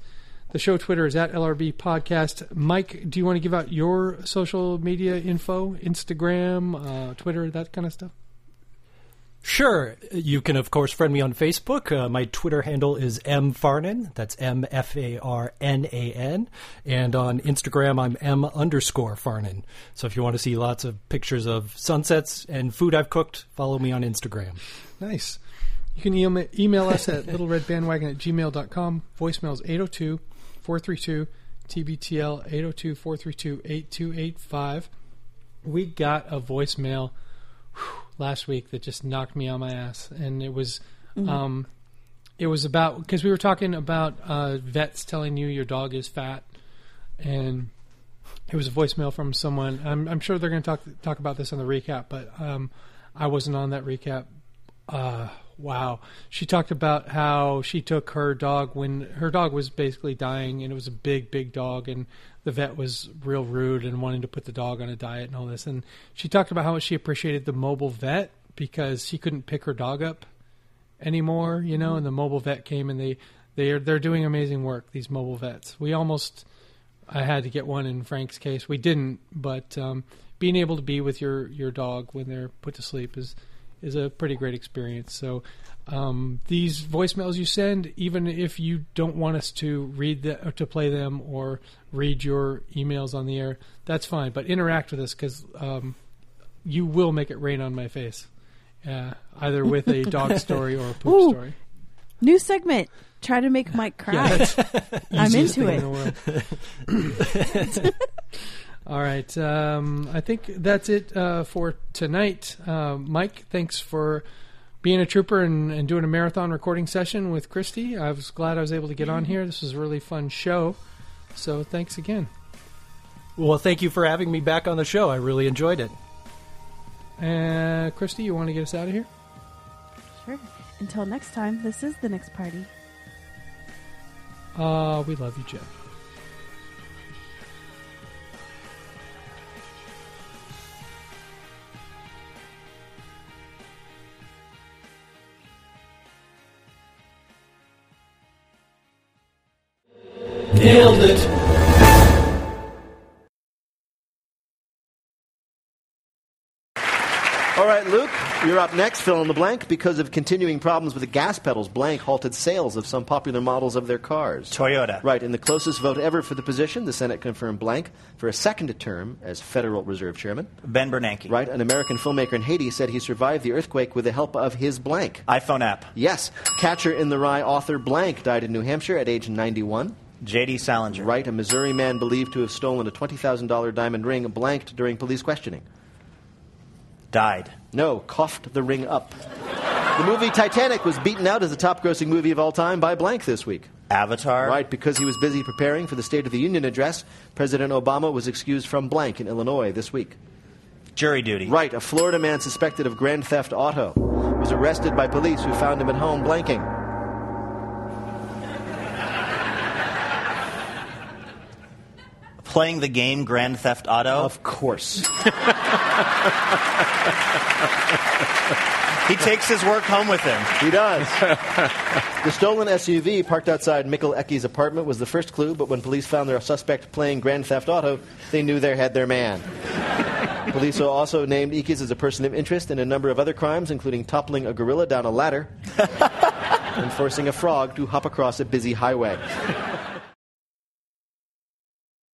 The show Twitter is at LRB Podcast. Mike, do you want to give out your social media info? Instagram, uh, Twitter, that kind of stuff?
Sure. You can, of course, friend me on Facebook. Uh, my Twitter handle is M Farnan. That's M F A R N A N. And on Instagram, I'm M underscore Farnan. So if you want to see lots of pictures of sunsets and food I've cooked, follow me on Instagram.
Nice. You can email, email us at littleredbandwagon at gmail.com. Voicemail is 802 432 TBTL 802 432 8285. We got a voicemail last week that just knocked me on my ass. And it was. Um, it was about because we were talking about uh, vets telling you your dog is fat, and it was a voicemail from someone. I'm, I'm sure they're going to talk talk about this on the recap, but um, I wasn't on that recap. Uh, wow, she talked about how she took her dog when her dog was basically dying, and it was a big, big dog, and the vet was real rude and wanting to put the dog on a diet and all this. And she talked about how much she appreciated the mobile vet because she couldn't pick her dog up anymore, you know, and the mobile vet came and they they are they're doing amazing work. These mobile vets. We almost I had to get one in Frank's case. We didn't, but um, being able to be with your your dog when they're put to sleep is is a pretty great experience. So um, these voicemails you send, even if you don't want us to read the, or to play them or read your emails on the air, that's fine. But interact with us because um, you will make it rain on my face, uh, either with a dog story or a poop
Ooh.
story.
New segment. Try to make Mike cry.
Yeah,
I'm into it.
in. All right. Um, I think that's it uh, for tonight. Uh, Mike, thanks for being a trooper and, and doing a marathon recording session with Christy. I was glad I was able to get on here. This was a really fun show. So thanks again.
Well, thank you for having me back on the show. I really enjoyed it.
Uh, Christy, you want to get us out of here?
Jennifer. Until next time, this is the next party.
Uh, we love you, Jen.
Nailed it.
All right, Luke, you're up next. Fill in the blank. Because of continuing problems with the gas pedals, blank halted sales of some popular models of their cars.
Toyota.
Right, in the closest vote ever for the position, the Senate confirmed blank for a second term as Federal Reserve Chairman.
Ben Bernanke.
Right, an American filmmaker in Haiti said he survived the earthquake with the help of his blank.
iPhone app.
Yes, Catcher in the Rye author blank died in New Hampshire at age 91.
J.D. Salinger.
Right, a Missouri man believed to have stolen a $20,000 diamond ring blanked during police questioning.
Died.
No, coughed the ring up. The movie Titanic was beaten out as the top grossing movie of all time by blank this week.
Avatar.
Right, because he was busy preparing for the State of the Union address, President Obama was excused from blank in Illinois this week.
Jury duty.
Right, a Florida man suspected of grand theft auto was arrested by police who found him at home blanking.
Playing the game Grand Theft Auto.
Of course.
he takes his work home with him.
He does. the stolen SUV parked outside Mikkel Ecke's apartment was the first clue, but when police found their suspect playing Grand Theft Auto, they knew they had their man. Police also named Ickes as a person of interest in a number of other crimes, including toppling a gorilla down a ladder and forcing a frog to hop across a busy highway.